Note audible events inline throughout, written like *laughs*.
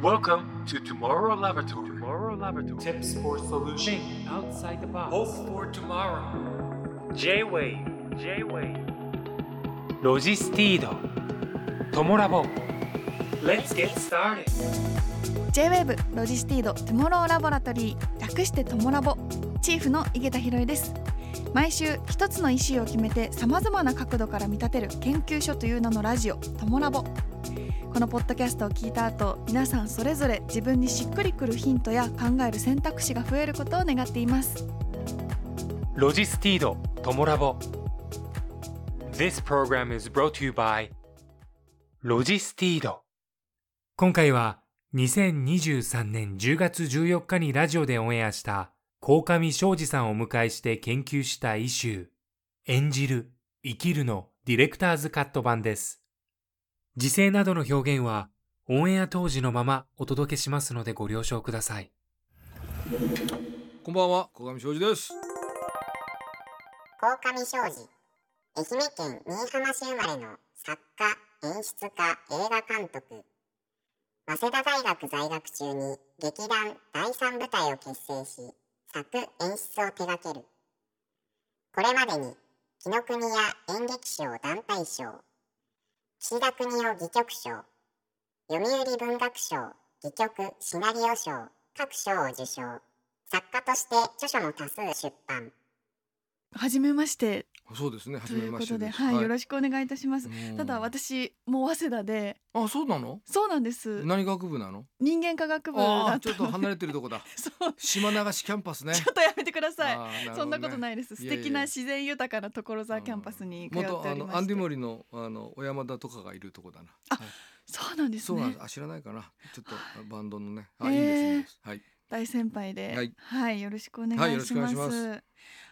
Welcome to Tomorrow Laboratory. Tomorrow Laboratory. Tips for solution Think outside the box. Hope for tomorrow. J-WAVE J-WAVE ロジスティードトモラボ Let's get started J-WAVE ロジスティード Tomorrow Laboratory 略してトモラボチーフの井桁弘恵です毎週一つのイシューを決めてさまざまな角度から見立てる研究所という名のラジオトモラボこのポッドキャストを聞いた後皆さんそれぞれ自分にしっくりくるヒントや考える選択肢が増えることを願っています。ロジスティードトモラボ。This program is brought to you by ロジスティード今回は2023年10月14日にラジオでオンエアした鴻上昌司さんをお迎えして研究したイシュー。演じる、生きるのディレクターズカット版です。時勢などの表現はオンエア当時のままお届けしますのでご了承ください。こんばんは、小上庄司です。鴻上庄司愛媛県新居浜市生まれの作家演出家映画監督早稲田大学在学中に劇団第三舞台を結成し作演出を手掛けるこれまでに紀ノ国屋演劇賞団体賞岸田国夫戯曲賞読売文学賞戯曲シナリオ賞各賞を受賞。作家として著書も多数出版。はじめまして。そうですね、ということで。はい、よろししくお願いいたしますくただ私もう早稲田であ、そうなの？そうなんです何学部なの？人間科学部ちょっと離れてるとこだ。*laughs* そう島流しキャンパスね。ちょっとやめてくださいそんなことないです。素敵な自然豊かな所沢キャンパスに通っておりまアンデ andymoriのあの小山田とかがいるとこだな。あはいそうなんですねそうなんです。。あ、知らないかな。ちょっとバンドのね。あ、いいですいいです。はい。大先輩で、はいはい、よろしくお。願いします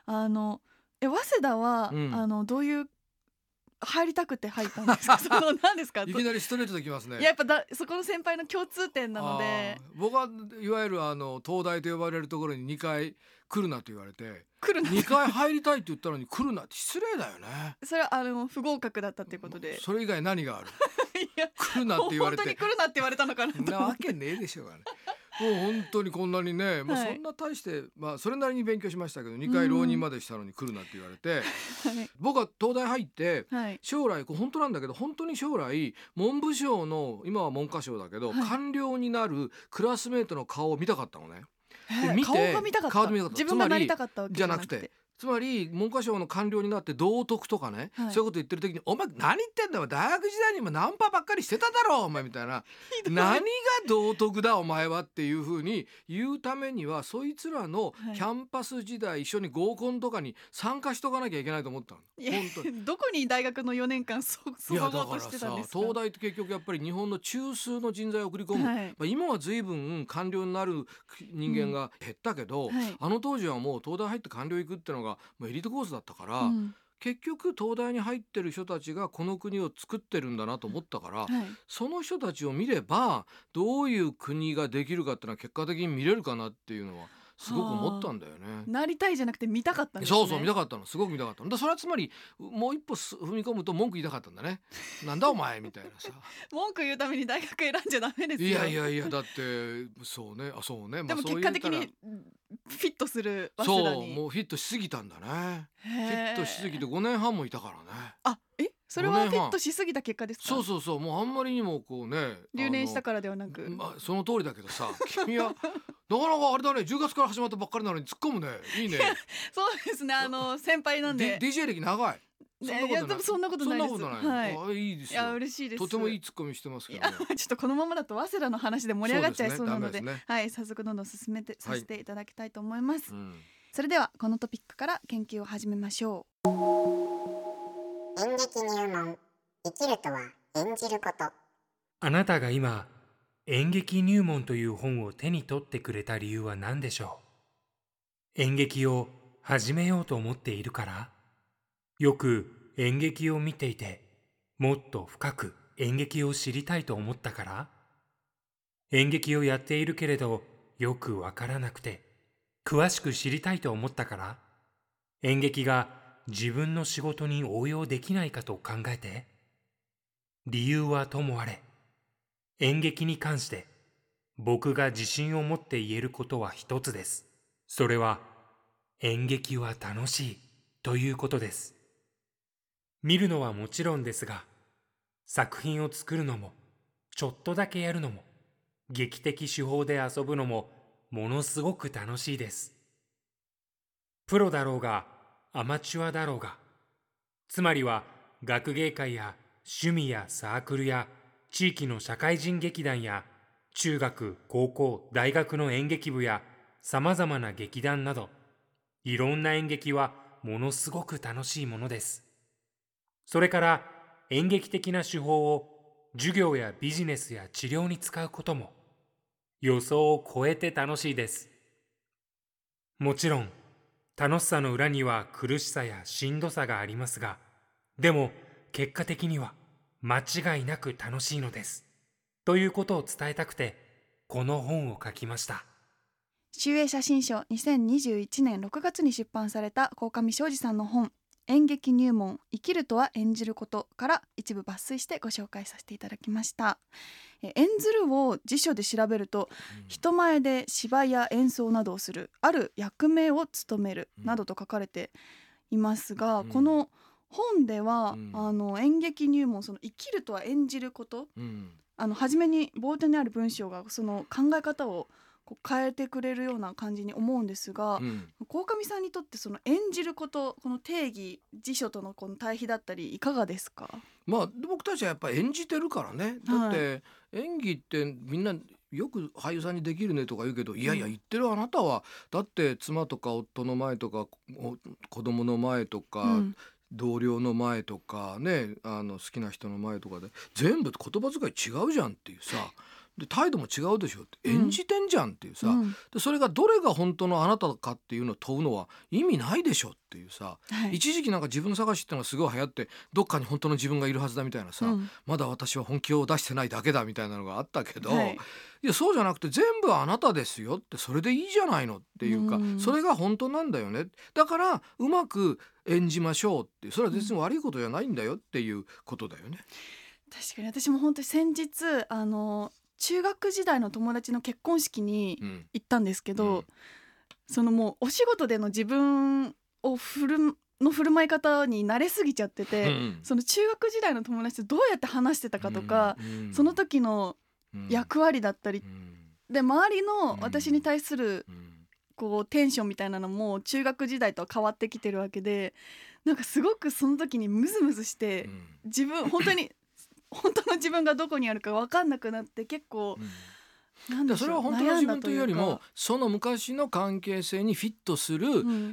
あのえ早稲田は、うんあのどういう入りたくて入ったんですか？*laughs* その何ですか？いきなりストレートできますね。いややっぱだそこの先輩の共通点なのであー僕はいわゆるあの東大と呼ばれるところに2回来るなと言われて来るの。2回入りたいって言ったのに来るなって失礼だよねそれはあの不合格だったっていうことで。それ以外何がある？*laughs* いや来るなって言われて本当に来るなって言われたのかなとな。わけねえでしょうがね本当にこんなにね、まあ、はいそんな大して、まあそれなりに勉強しましたけど2回浪人までしたのに来るなって言われて、*laughs* 僕は東大入って。将来これ本当なんだけど本当に将来文部省の今は文科省だけど、はい官僚になるクラスメートの顔を見たかったのね。で見て顔が見たかった。顔で見たかった自分がなりたかったわけじゃなくて。つまり文科省の官僚になって道徳とかね、はいそういうこと言ってる時に「お前何言ってんだよ大学時代にもナンパばっかりしてただろお前」みたいな *laughs*「何が道徳だお前は」っていうふうに言うためにはそいつらのはいキャンパス時代一緒に合コンとかに参加しとかなきゃいけないと思ったの。本当にどこに大学の4年間そそうとしてたんですか。東大って結局やっぱり日本の中枢の人材を送り込む、はいまあ、今は随分官僚になる人間が減ったけど、はいあの当時はもう東大入って官僚行くってのがもうエリートコースだったから、うん結局東大に入ってる人たちがこの国を作ってるんだなと思ったから、はい。その人たちを見ればどういう国ができるかっていうのは結果的に見れるかなっていうのはすごく思ったんだよね。なりたいじゃなくて見たかったんですね。そうそう見たかったの。すごく見たかったの。だそれはつまりもう一歩す踏み込むと文句言いたかったんだね。*laughs* なんだお前みたいなさ。文句言うために大学選んじゃダメですよ。いやいやいやだってそうね。あそうね、でもそう結果的に言フィットするそう。もうフィットしすぎたんだね。フフィットしすぎて5年半もいたからね。あえ？それはフィットしすぎた結果ですか？そうそうそうもうあんまりにもこうね留年したかからではなく。まあその通りだけどさ君は *laughs* なかなかあれだね10月から始まったばっかりなのに突っ込むね。いいね。そうですね。あの先輩なんで。DJ 歴長い。そんなことない。そんなことないい、はあいいですよ。いや嬉しいです。とてもいいツッコミしてますけいど *laughs* ちょっとこのままだと早稲田の話で盛り上がっちゃいそうなので。はい早速どんどん進めてさせていただきたいと思います、うん。それではこのトピックから研究を始めましょ演劇入門生きるとは演じること。あなたが今演劇入門という本を手に取ってくれた理由は何でしょう？演劇を始めようと思っているから？よく演劇を見ていてもっと深く演劇を知りたいと思ったから？演劇をやっているけれどよくわからなくて詳しく知りたいと思ったから？演劇が自分の仕事に応用できないかと考えて理由はともあれ演劇に関して僕が自信を持って言えることは一つです。それは演劇は楽しいということです。見るのはもちろんですが、作品を作るのも、ちょっとだけやるのも、劇的手法で遊ぶのも、ものすごく楽しいです。プロだろうが、アマチュアだろうが、つまりは学芸会や趣味やサークルや地域の社会人劇団や中学、高校、大学の演劇部や様々な劇団など、いろんな演劇はものすごく楽しいものです。それから演劇的な手法を授業やビジネスや治療に使うことも予想を超えて楽しいです。もちろん楽しさの裏には苦しさやしんどさがありますが、でも結果的には間違いなく楽しいのです。ということを伝えたくてこの本を書きました。集英写真賞2021年6月に出版された鴻上庄司さんの本演劇入門生きるとは演じることから一部抜粋してご紹介させていただきました。え演ずるを辞書で調べると人前で芝居や演奏などをするある役目を務めるなどと書かれていますが、うん。この本では、うん。あの演劇入門その生きるとは演じることうん。あの初めに冒頭にある文章がその考え方をこう変えてくれるような感じに思うんですがうん。鴻上さんにとってその演じることこの定義辞書とのこの対比だったりいかがですか？まあ僕たちはやっぱり演じてるからね。だって演技ってみんなよく俳優さんにできるねとか言うけどいやいやうん言ってるあなたはだって妻とか夫の前とかお子供の前とか、うん。同僚の前とかねあの好きな人の前とかで全部言葉遣い違うじゃんっていうさで態度も違うでしょって。うん。演じてんじゃんっていうさ、うん。でそれがどれが本当のあなたかっていうのを問うのは意味ないでしょっていうさ。はい。一時期なんか自分探しってのがすごい流行ってどっかに本当の自分がいるはずだみたいなさ、うん。まだ私は本気を出してないだけだみたいなのがあったけど、はい。い、やそうじゃなくて全部あなたですよってそれでいいじゃないのっていうか、うん。それが本当なんだよね。だからうまく演じましょうっていうそれは別に悪いことじゃないんだよっていうことだよね。確かに私も本当に先日あの中学時代の友達の結婚式にうん。行ったんですけど、うん。そのもうお仕事での自分を振るの振る舞い方に慣れすぎちゃってて、うんその中学時代の友達とどうやって話してたかとか、うんその時のうん役割だったり、うん。で周りのうん。私に対するうん。こうテンションみたいなのも中学時代とは変わってきてるわけでなんかすごくその時にムズムズしてうん。自分本当に本当の自分がどこにあるか分かんなくなって結構それは本当の自分というよりもその昔の関係性にフィットする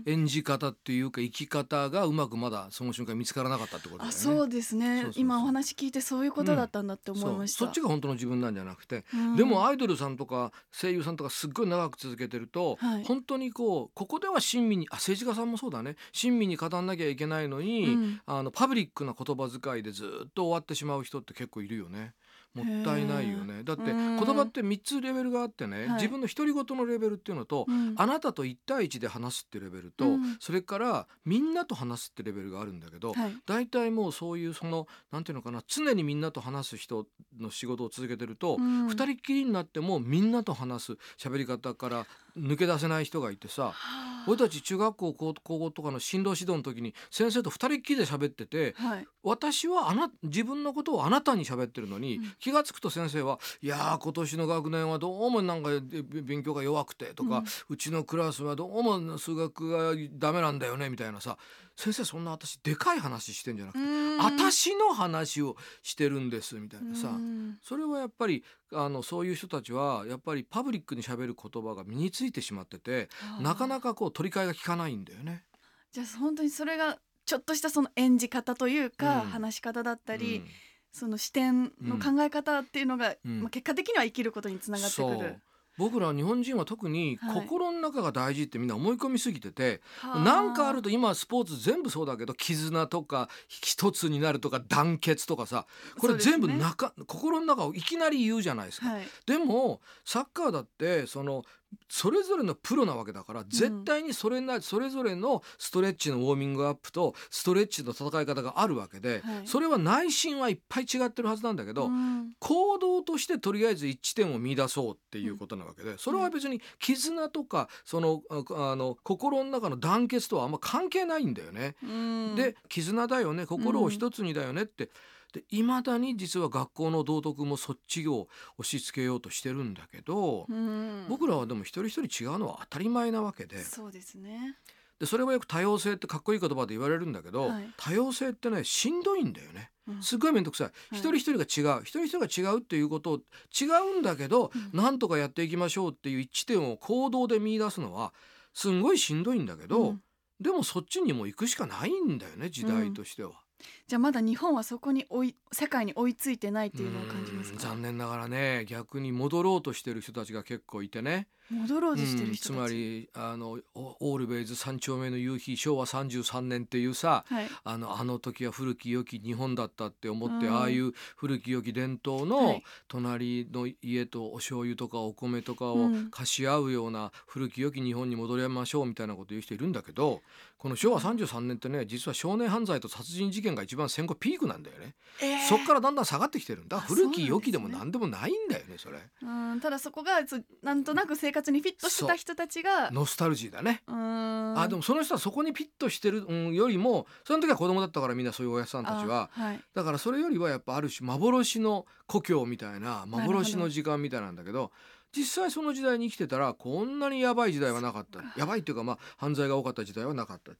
演じ方っていうか生き方がうまくまだその瞬間見つからなかったってことね。あそうですね。今お話聞いてそういうことだったんだって思いました、そう。そっちが本当の自分なんじゃなくて、うん。でもアイドルさんとか声優さんとかすっごい長く続けてると、はい。本当にこうここでは親身にあ政治家さんもそうだね。親身に語んなきゃいけないのに、うん。あのパブリックな言葉遣いでずっと終わってしまう人って結構いるよね。もったいないよね。だってうん。言葉って3つレベルがあってね、はい。自分の独り言のレベルっていうのと、うんあなたと1対1で話すってレベルと、うん。それからみんなと話すってレベルがあるんだけど、はい。大体もうそういうそのなんていうのかな常にみんなと話す人の仕事を続けてると、うん。二人っきりになってもみんなと話す喋り方から抜け出せない人がいてさはあ。俺たち中学校高高校とかの進路指導の時に先生と二人っきりで喋っててはい。私はあな自分のことをあなたに喋ってるのに、うん。気が付くと先生は「いやー今年の学年はどうもなんかえ勉強が弱くて」とか、うちのクラスはどうも数学がダメなんだよねみたいなさ先生そんな私でかい話してんじゃなくてうん。私の話をしてるんですみたいなさ、うん。それはやっぱりあのそういう人たちはやっぱりパブリックにしゃべる言葉が身についてしまっててなかなかこう取り替えが効かないんだよね。じゃあ本当にそれがちょっとしたその演じ方というか、うん。話し方だったり、うん。その視点の考え方っていうのが、うん。まあ、結果的には生きることにつながってくる。僕ら日本人は特にはい。心の中が大事ってみんな思い込みすぎてて、はなんかあると今スポーツ全部そうだけど絆とか一つになるとか団結とかさこれ全部そうですね。中、心の中をいきなり言うじゃないですか。はい、でもサッカーだってそのそれぞれのプロなわけだから絶対にそれなそれぞれのストレッチのウォーミングアップとストレッチの戦い方があるわけで、はいそれは内心はいっぱい違ってるはずなんだけど、うん行動としてとりあえず一致点を見出そうっていうことなわけでそれは別に絆とかそのああの心の中の団結とはあんま関係ないんだよね。うんで絆だよね心を一つにだよねって。で未だに実は学校の道徳もそっちを押し付けようとしてるんだけど、うん。僕らはでも一人一人違うのは当たり前なわけで。そうですね。でそれはよく多様性ってかっこいい言葉で言われるんだけど、はい。多様性ってねしんどいんだよね。うん。すっごい面倒くさい、一人一人が違う。一人一人が違うっていうことを違うんだけど、うん。なんとかやっていきましょうっていう一致点を行動で見出すのはすんごいしんどいんだけど、うん。でもそっちにも行くしかないんだよね時代としては。じゃあまだ日本はそこに追い世界に追いついてないっていうのを感じますか？残念ながらね逆に戻ろうとしてる人たちが結構いてね。戻ろうとしてる人たち、うんつまりあのオオールベイズ三丁目の夕日昭和33年っていうさはい。あのあの時は古き良き日本だったって思って、うん。ああいう古き良き伝統はのい。隣の家とお醤油とかお米とかをうん。貸し合うような古き良き日本に戻りましょうみたいなこと言う人いるんだけどこの昭和33年ってね実は少年犯罪と殺人事件が一番戦後ピークなんだよね、えー。そっからだんだん下がってきてるんだ。あ古き良きでも何でもないんだよねそれ。うんただそこがなんとなく生活にフィットしてた人たちがノスタルジーだね。うん。あでもその人はそこにピッとしてる、うん、よりもその時は子供だったからみんなそういうおやさんたちは。あはい。だからそれよりはやっぱある種幻の故郷みたいな幻の時間みたいなんだけど実際その時代に生きてたらこんなにやばい時代はなかった。やばいっていうかまあ犯罪が多かった時代はなかった、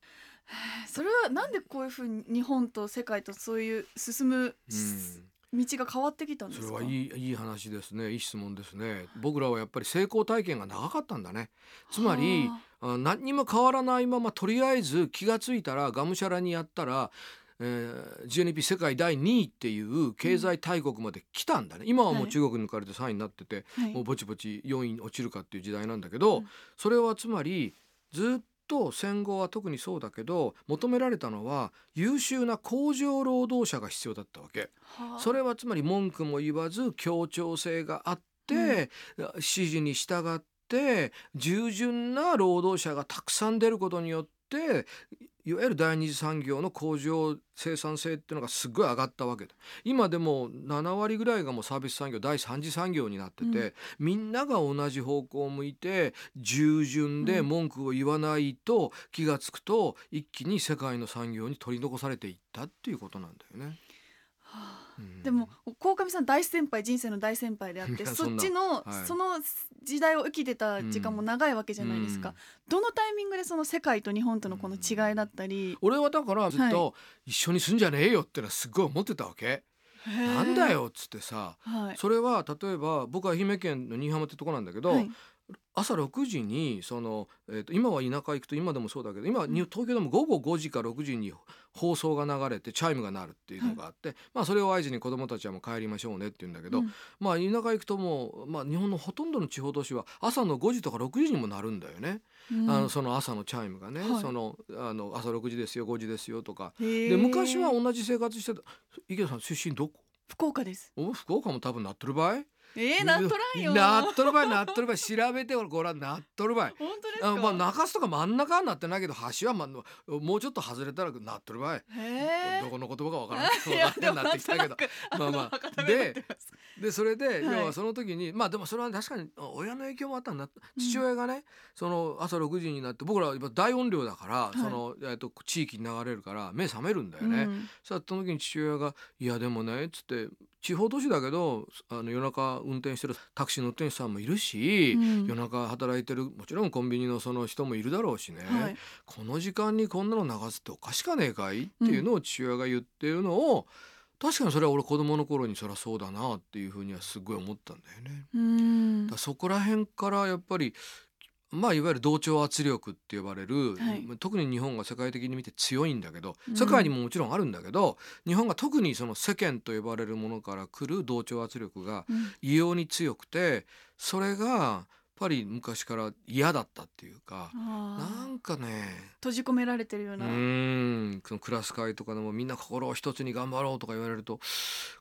*sighs* それはなんでこういうふうに日本と世界とそういう進むうん、道が変わってきたんですか？それはいいいい話ですね。いい質問ですね。僕らはやっぱり成功体験が長かったんだね。つまりはあ。何にも変わらないままとりあえず気がついたらがむしゃらにやったら、えー GNP 世界第2位っていう経済大国まで来たんだね、今はもうはい。中国に抜かれて3位になってて、あはい。もうぼちぼち4位に落ちるかっていう時代なんだけど、うん。それはつまりずっと戦後は特にそうだけど求められたのは優秀な工場労働者が必要だったわけ。はあそれはつまり文句も言わず協調性があって、指示に従って従順な労働者がたくさん出ることによっていわゆる第二次産業の工場生産性っていうのがすごい上がったわけだ今でも7割ぐらいがもうサービス産業第三次産業になってて、うん。みんなが同じ方向を向いて従順でうん。文句を言わないと気が付くと一気に世界の産業に取り残されていったっていうことなんだよね。はあ。うんでも鴻上さん大先輩人生の大先輩であっいてやそっちの、はい。その時代を生きてた時間も長いわけじゃないですか、うん。どのタイミングでその世界と日本とのこの違いだったり、俺はだからずっはと一緒に住んじゃねえよってのはすっごい思ってたわけ。なんだ、よっつってさはい。それは例えば僕は愛媛県の新居浜ってとこなんだけど、はい朝6時にその、えーと今は田舎行くと今でもそうだけど今、東京でも午後5時か6時に放送が流れてチャイムが鳴るっていうのがあって、まあそれを合図に子どもたちはもう帰りましょうねって言うんだけど、うん。まあ田舎行くともう、まあ、日本のほとんどの地方都市は朝の5時とか6時にもなるんだよね、うん。あのその朝のチャイムがね、はい。そのあの朝6時ですよ5時ですよとか。で昔は同じ生活してた池田さん出身どこ？福岡です。お福岡も多分なっとる場合？えー、なっとらんよ。なっとる場合なっとる場合調べてごらんなっとる場合本当ですか？あまあ中洲とか真ん中はなってないけど橋は、まあ、もうちょっと外れたらなっとる場合へえどこの言葉かわからん *laughs* なくなってきたけど。まあまあ。でででそれで、はい。要はその時にまあでもそれは確かに親の影響もあったんだ。父親がね、その朝6時になって僕ら大音量だから、い。その、えっと地域に流れるから目覚めるんだよね。その時に父親が「いやでもね」っつって地方都市だけどあの夜中運転してるタクシーの運転手さんもいるし、うん。夜中働いてるもちろんコンビニのその人もいるだろうしね、はい。この時間にこんなの流すっておかしかねえかい？っていうのを父親が言ってるのを、確かにそれは俺子供の頃にそりゃそうだなっていうふうにはすごい思ったんだよね。うん。だそこら辺からやっぱりまあいわゆる同調圧力って呼ばれる、はい。特に日本が世界的に見て強いんだけどうん。世界にももちろんあるんだけど、日本が特にその世間と呼ばれるものから来る同調圧力がうん。異様に強くてそれがやっぱり昔から嫌だったっていうかなんかね閉じ込められてるよううな、ーんそのクラス会とかでもみんな心を一つに頑張ろうとか言われると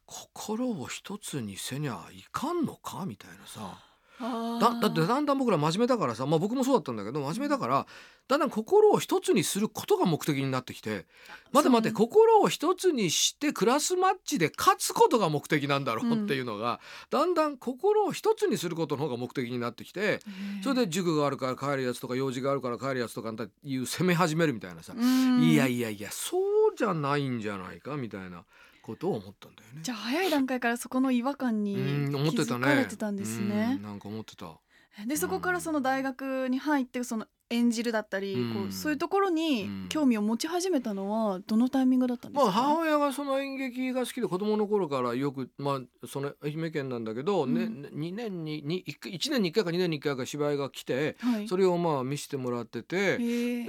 心を一つにせにゃいかんのかみたいなさだだってだんだん僕ら真面目だからさ、まあ、僕もそうだったんだけど真面目だからだんだん心を一つにすることが目的になってきて待て待て心を一つにしてクラスマッチで勝つことが目的なんだろうっていうのが、だんだん心を一つにすることの方が目的になってきてそれで塾があるから帰るやつとか用事があるから帰るやつとかいう攻め始めるみたいなさ、いやいやいやそうじゃないんじゃないかみたいなことを思ったんだよね。じゃあ早い段階からそこの違和感に気づてたね。かれてたんですねうん。なんか思ってた。でそこからその大学に入ってその演じるだったり、うん。こうそういうところにうん。興味を持ち始めたのはどのタイミングだったんですか、まあ母親がその演劇が好きで子供の頃からよくまあその愛媛県なんだけど、ねうん。2年にに1回一年に1回か2年に1回か芝居が来てはい、それをまあ見せてもらってて。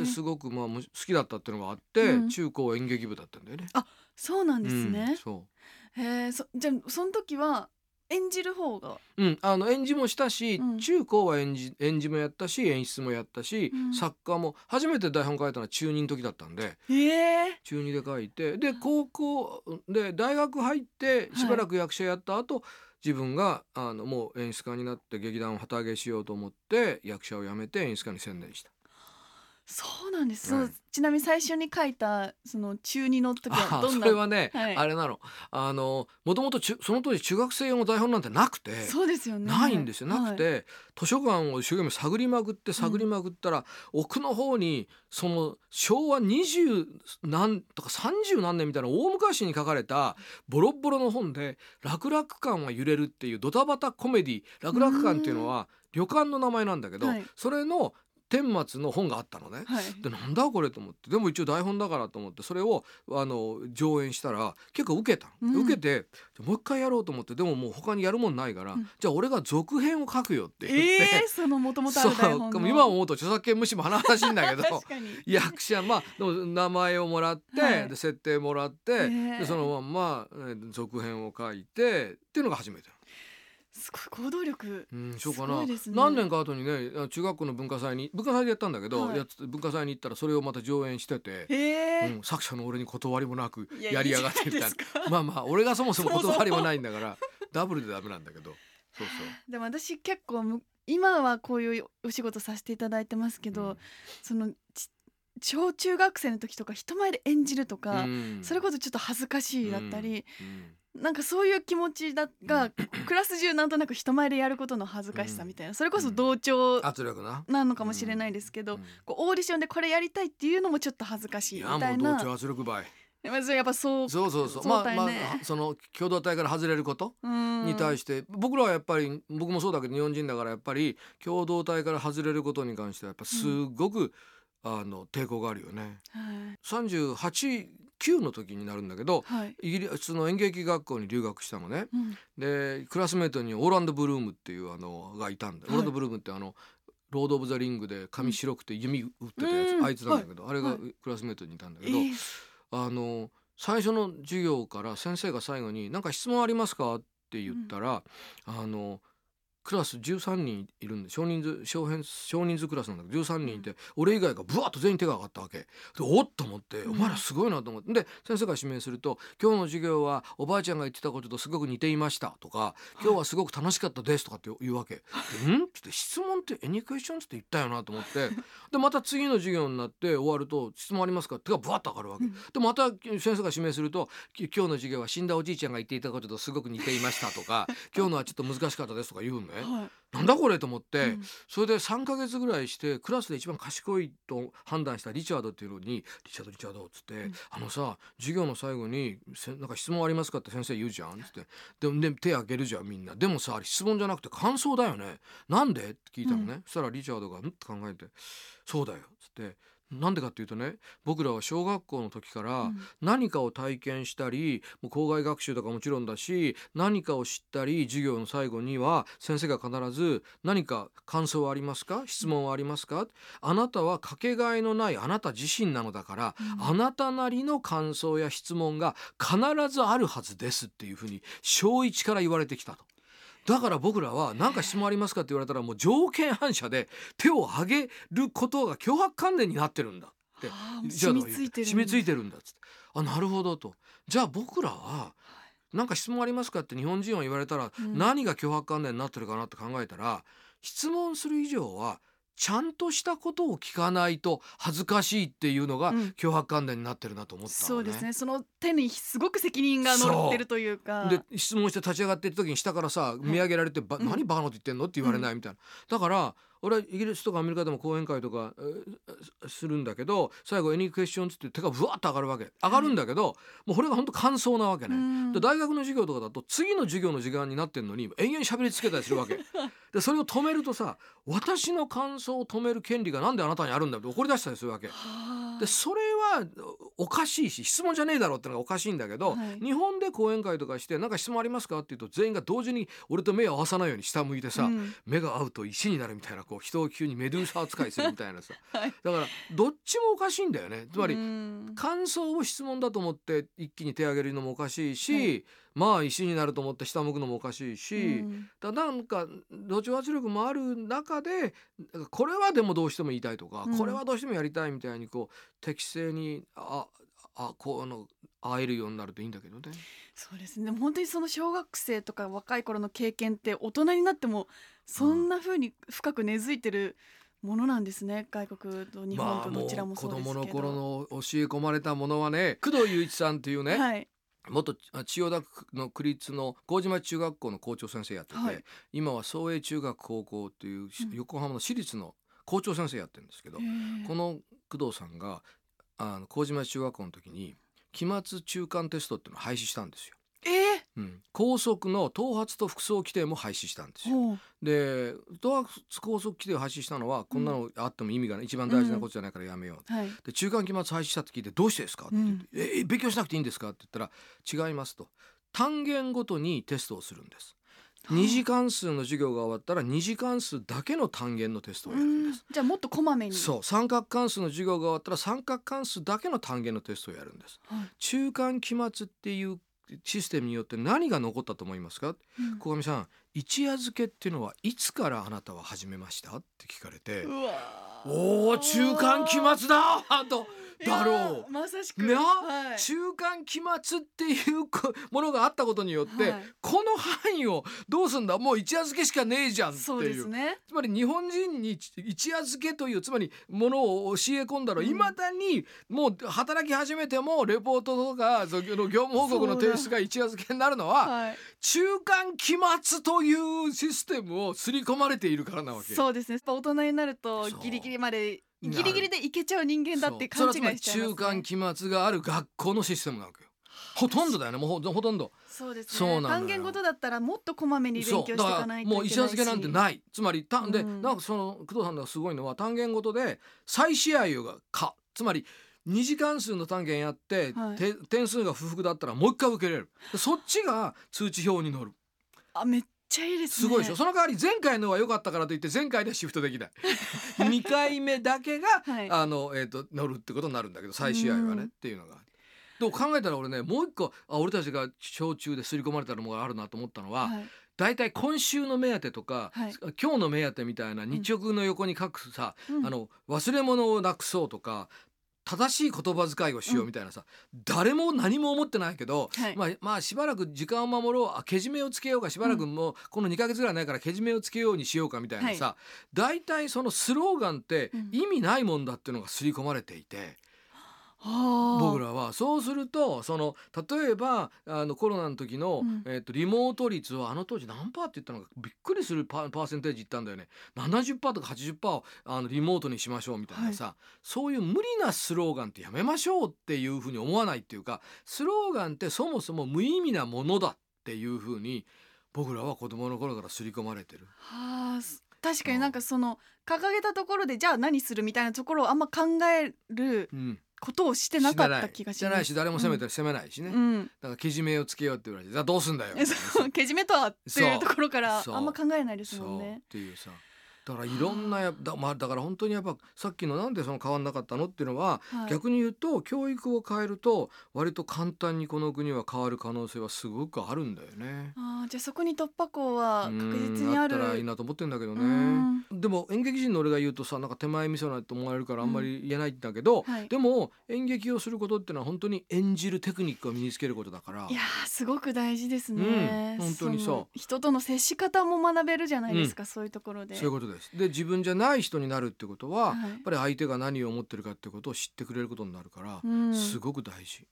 すごくまあむ好きだったっていうのがあって、うん。中高演劇部だったんだよね。そうなんですうんね、そへえそじゃあその時は演じる方が？う。うん、あの演じもしたし、うん。中高は演じ演じもやったし演出もやったし、うん。作家も初めて台本書いたのは中2の時だったんでへえ。中2で書いてで高校で大学入ってしばらく役者やった後、自分があのもう演出家になって劇団を旗揚げしようと思って役者を辞めて演出家に専念した。そうなんです、はい。そうちなみに最初に書いたその中二の時はどんな？れはね、はい。あれなの。あのもともとその当時中学生用の台本なんてなくて。そうですよね。ないんですよ。なくはいて、図書館を一生懸命探りまくって探りまくったら、奥の方にその昭和20何とか30何年みたいな大昔に書かれたボロッボロの本で「楽々感は揺れる」っていうドタバタコメディ楽々感っていうのは旅館の名前なんだけど、はい。それの顛末の本があったのね。はい。でなんだこれと思って。でも一応台本だからと思ってそれをあの上演したら結構受けたの、うん。受けてもう一回やろうと思って。でももう他にやるもんないから、うん。じゃあ俺が続編を書くよって言って、ええそのもともとある台本今思うと著作権無視も甚だしいんだけど *laughs* 役者まあでも名前をもらって、はい。で設定もらって、えでそのまんまえー続編を書いてっていうのが初めて。すごい行動力うん、そうかすな、ごいですね。何年か後にねあ中学校の文化祭に文化祭でやったんだけど、はい。やつ文化祭に行ったらそれをまた上演してて、うん、作者の俺に断りもなくいややりやがってみたいな。*laughs* まあまあ俺がそもそも *laughs* 断りもないんだからダブルでダメなんだけど。そうでも私結構む今はこういうお仕事させていただいてますけそう、ど、そのち小中学生の時とか人前で演じるとうか、ん。それこそちょっと恥ずかしいだったり、うんなんかそういう気持ちだが、うん。クラス中なんとなく人前でやることの恥ずかしさみたいな、それこそ同調圧力な？なのかもしれないですけど、うん。こうオーディションでこれやりたいっていうのもちょっと恥ずかしいみいやたいなもう同調圧力倍。まずやっぱそうそうそうそう。相まあまあその共同体から外れること？うん。に対して、僕らはやっぱり僕もそうだけど日本人だからやっぱり共同体から外れることに関してはやっぱすごく、あの抵抗があるよね。はい。38 9の時になるんだけどはい、イギリスの演劇学校に留学したのね。うん。でクラスメートにオーランド・ブルームっていうあのがいたんだ、はい。オーランド・ブルームってあのロード・オブ・ザ・リングで髪白くて弓打ってたやつ、うん。あいつなんだけど、あれがはクラスメートにいたんだけえど、ーあの最初の授業から先生が最後に「何か質問ありますか?」って言ったら、あのクラス13人いるんで少人数少編少人数クラスなんだけど13人いて、俺以外がブワッと全員手が上がったわけでおっと思って、うんお前らすごいなと思ってで先生が指名すると「今日の授業はおばあちゃんが言ってたこととすごく似ていました」とか「今日はすごく楽しかったです」とかって言うわけ。*laughs* でん?」って質問って「エニクエスチョン」って言ったよなと思ってでまた次の授業になって終わると「質問ありますか?」って手がブワッと上がるわけ。うんでまた先生が指名すると「き今日の授業は死んだおじいちゃんが言っていたこととすごく似ていました」とか「*laughs* 今日のはちょっと難しかったです」とか言うのね。はい。なんだこれと思って、うん。それで3ヶ月ぐらいしてクラスで一番賢いと判断したリチャードっていうのに「リチャードリチャード」っつって、うん。あのさ授業の最後にせ「なんか質問ありますか?」って先生言うじゃん」っつって。でも、ね、手挙げるじゃんみんな。でもさ質問じゃなくて感想だよね。なんで？って聞いたのね、そしたらリチャードが「ん?」って考えて「そうだよ」っつってなんでかっていうとね僕らは小学校の時から、うん何かを体験したりもう校外学習とかもちろんだし何かを知ったり授業の最後には先生が必ず「何か感想はありますか？質問はありますか?」あなたはかけがえのないあなた自身なのだから、うんあなたなりの感想や質問が必ずあるはずですっていうふうに小一から言われてきたと。だから僕らは何か質問ありますかって言われたらもう条件反射で手を挙げることが脅迫観念になってるんだって。染みついてる染みついてるんだっつって。あなるほどと。じゃあ僕らはなんか質問ありますかって日本人は言われたら、うん。何が脅迫観念になってるかなって考えたら質問する以上はちゃんとしたことを聞かないと恥ずかしいっていうのがうん。脅迫観念になってるなと思ったのね。そうですね。その手にすごく責任が乗ってるというか。で質問して立ち上がっていった時に下からさ見上げられて「ばうん。何バカなこと言ってんの?」って言われないみたいな、だから俺はイギリスとかアメリカでも講演会とかえーするんだけど最後「Any questions?」って手がブワッと上がるわけ。上がるんだけど、もうこれが本当感想なわけね。うん。で大学の授業とかだと次の授業の時間になってんのに延々喋りつけたりするわけ *laughs* でそれを止めるとさ私の感想を止める権利がなんであなたにあるんだって怒り出したりするわけ。はあ。でそれはおかしいし質問じゃねえだろうってのがおかしいんだけど、はい。日本で講演会とかして「なんか質問ありますか?」って言うと全員が同時に俺と目を合わさないように下向いてさ、うん。目が合うと石になるみたいなこう人を急にメドゥーサ扱いするみたいなさ、はい。だからどっちもおかしいんだよね。つまり、うん。感想を質問だと思って一気に手を挙げるのもおかしいし、はいまあ石になると思って下向くのもおかしいし、うん。だなんか同調圧力もある中でこれはでもどうしても言いたいとか、うん。これはどうしてもやりたいみたいにこう適正にああこうあの会えるようになるといいんだけどね。そうですね。本当にその小学生とか若い頃の経験って大人になってもそんな風に深く根付いてるものなんですね。外国と日本とどちらも子そうですけど、供の頃の教え込まれたものはね工藤雄一さんっていうね、はい元あ千代田区の区立の麹町中学校の校長先生やってて、はい。今は総栄中学高校っていう横浜の私立の校長先生やってるんですけど、へーこの工藤さんがあの麹町中学校の時に期末中間テストっていうのを廃止したんですよ。えーうん、高速の頭髪と服装規定も廃止したんですよ。で頭髪高速規定を廃止したのはこんなのあっても意味がない。一番大事なことじゃないからやめよう、はい。で中間期末廃止したって聞いてどうしてですかって言って、ええ勉強しなくていいんですかって言ったら違いますと。単元ごとにテストをするんです。2次関数の授業が終わったら2次関数だけの単元のテストをやるんです。じゃあもっとこまめに。そう。三角関数の授業が終わったら三角関数だけの単元のテストをやるんです。はい。中間期末っていうシステムによって何が残ったと思いますか？うん。小上さん一夜漬けっていうのはいつからあなたは始めました？って聞かれて。うわおお中間期末だ！とだろいやーまさしく。なはい。中間期末っていうこものがあったことによって、はい。この範囲をどうすんだ？もう一夜漬けしかねえじゃんっていう。そうですね。つまり日本人に一夜漬けというつまりものを教え込んだらう。ん。いま、未だにもう働き始めてもレポートとかその業務報告の提出が一夜漬けになるのははい。中間期末というシステムを刷り込まれているからなわけ。そうですね。大人になるとギリギリまでギリギリでいけちゃう人間だってそう勘違いしちゃいます、ね、中間期末がある学校のシステムなわけよ。ほとんどだよね。もうほほとんど。そうですそうなのよ。ね単元ごとだったらもっとこまめに勉強していだかないといけないし。もう一夜漬けなんてない。つまりたで、うん。なんかその工藤さんがすごいのは単元ごとで再試合がかつまり二次関数の単元やって、はい。て点数が不服だったらもう一回受けれる。でそっちが通知表に載る。あめっちゃいいですね。すごいでしょ？その代わり前回のは良かったからといって前回でシフトできない。*laughs* 2回目だけが、はい。あの、えー、と乗るってことになるんだけど再試合はね、うん。っていうのが。でも考えたら俺ねもう一個あ俺たちが小中で刷り込まれたのがあるなと思ったのは、はい。大体今週の目当てとか、はい。今日の目当てみたいな日直の横に書くさ、うん。あの忘れ物をなくそうとか正しい言葉遣いをしようみたいなさ、誰も何も思ってないけど、はい。まあ、まあしばらく時間を守ろうあけじめをつけようかしばらくもうこの2ヶ月ぐらいないからけじめをつけようにしようかみたいなさ、大体そのスローガンってうん。意味ないもんだっていうのが刷り込まれていて。はあ僕らはそうするとその例えばあのコロナの時の、うん。えっとリモート率はあの当時何パーって言ったのかびっくりするパーセンテージいったんだよね。70%とか80%をあのリモートにしましょうみたいなさ、そういう無理なスローガンってやめましょうっていうふうに思わないっていうかスローガンってそもそも無意味なものだっていうふうに僕らは子供の頃から刷り込まれてる。はあす。確かになんかその掲げたところでじゃあ何するみたいなところをあんま考えるうん、ことをしてなかった気がしない。し誰も責めたり責めないしね、だうん、からけじめをつけようって言われてじゃあどうすんだよけじめとはっていうところからあんま考えないですもんそうっね。ていうさだからいろんなやだ,、まあ、だから本当にやっぱさっきのなんでその変わんなかったのっていうのは、はい。逆に言うと教育を変えると割と簡単にこの国は変わる可能性はすごくあるんだよね。あーじゃあそこに突破口は確実にある。うんあったらいいなと思ってんだけどうねん。でも演劇人の俺が言うとさなんか手前味噌なと思われるからあんまり言えないんだけど、はい。でも演劇をすることってのは本当に演じるテクニックを身につけることだから。いやーすごく大事ですね、うん本当にそう。の人との接し方も学べるじゃないですか、そういうところで。そういうことです。で自分じゃない人になるってことは、はい。やっぱり相手が何を思ってるかってことを知ってくれることになるから、うん。すごく大事。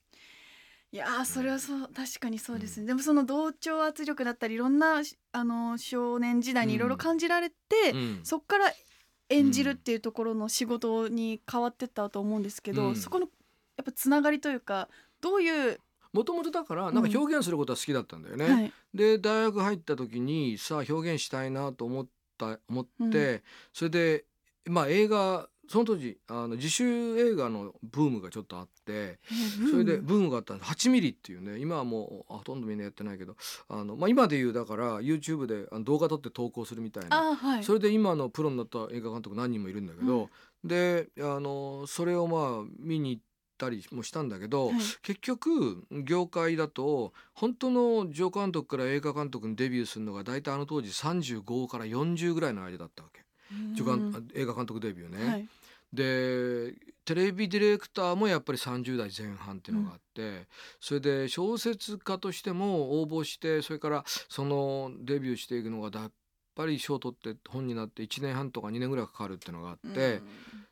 いやーそれはそう確かにそうですね、でもその同調圧力だったりいろんなあの少年時代にいろいろ感じられて、うん。そっから演じるっていうところの仕事に変わってったと思うんですけど、うん。そこのやっぱつながりというかどういう、もともとだからなんか表現することは好きだったんだよね。はい。で大学入った時にさあ表現したいなと思った思って、うそれでまあ映画その当時あの自主映画のブームがちょっとあってそれでブームがあったんです。8ミリっていうね今はもうほとんどみんなやってないけどあの、まあ、今でいうだから YouTube で動画撮って投稿するみたいな。はい。それで今のプロになった映画監督何人もいるんだけど、であのそれをまあ見に行ったりもしたんだけど、はい。結局業界だと本当の助監督から映画監督にデビューするのが大体あの当時35から40ぐらいの間だったわけ。映画監督デビューね。はい。でテレビディレクターもやっぱり30代前半っていうのがあって、それで小説家としても応募してそれからそのデビューしていくのがやっぱり賞を取って本になって1年半とか2年ぐらいかかるっていうのがあって、うん。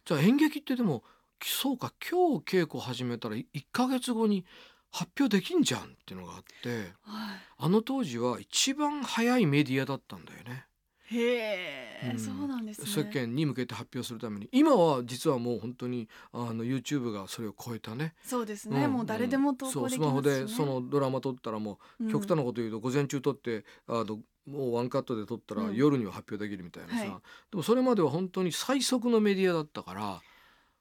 じゃあ演劇ってでもそうか今日稽古始めたら1ヶ月後に発表できんじゃんっていうのがあってはい。あの当時は一番早いメディアだったんだよね。へえ、うん。そうなんですね。世間に向けて発表するために。今は実はもう本当にあの YouTube がそれを超えたね。そうですね、んもう誰でも投稿できね、マホでそのドラマ撮ったらもう、うん。極端なこと言うと午前中撮ってあのもうワンカットで撮ったらうん。夜には発表できるみたいなさ、はい。でもそれまでは本当に最速のメディアだったから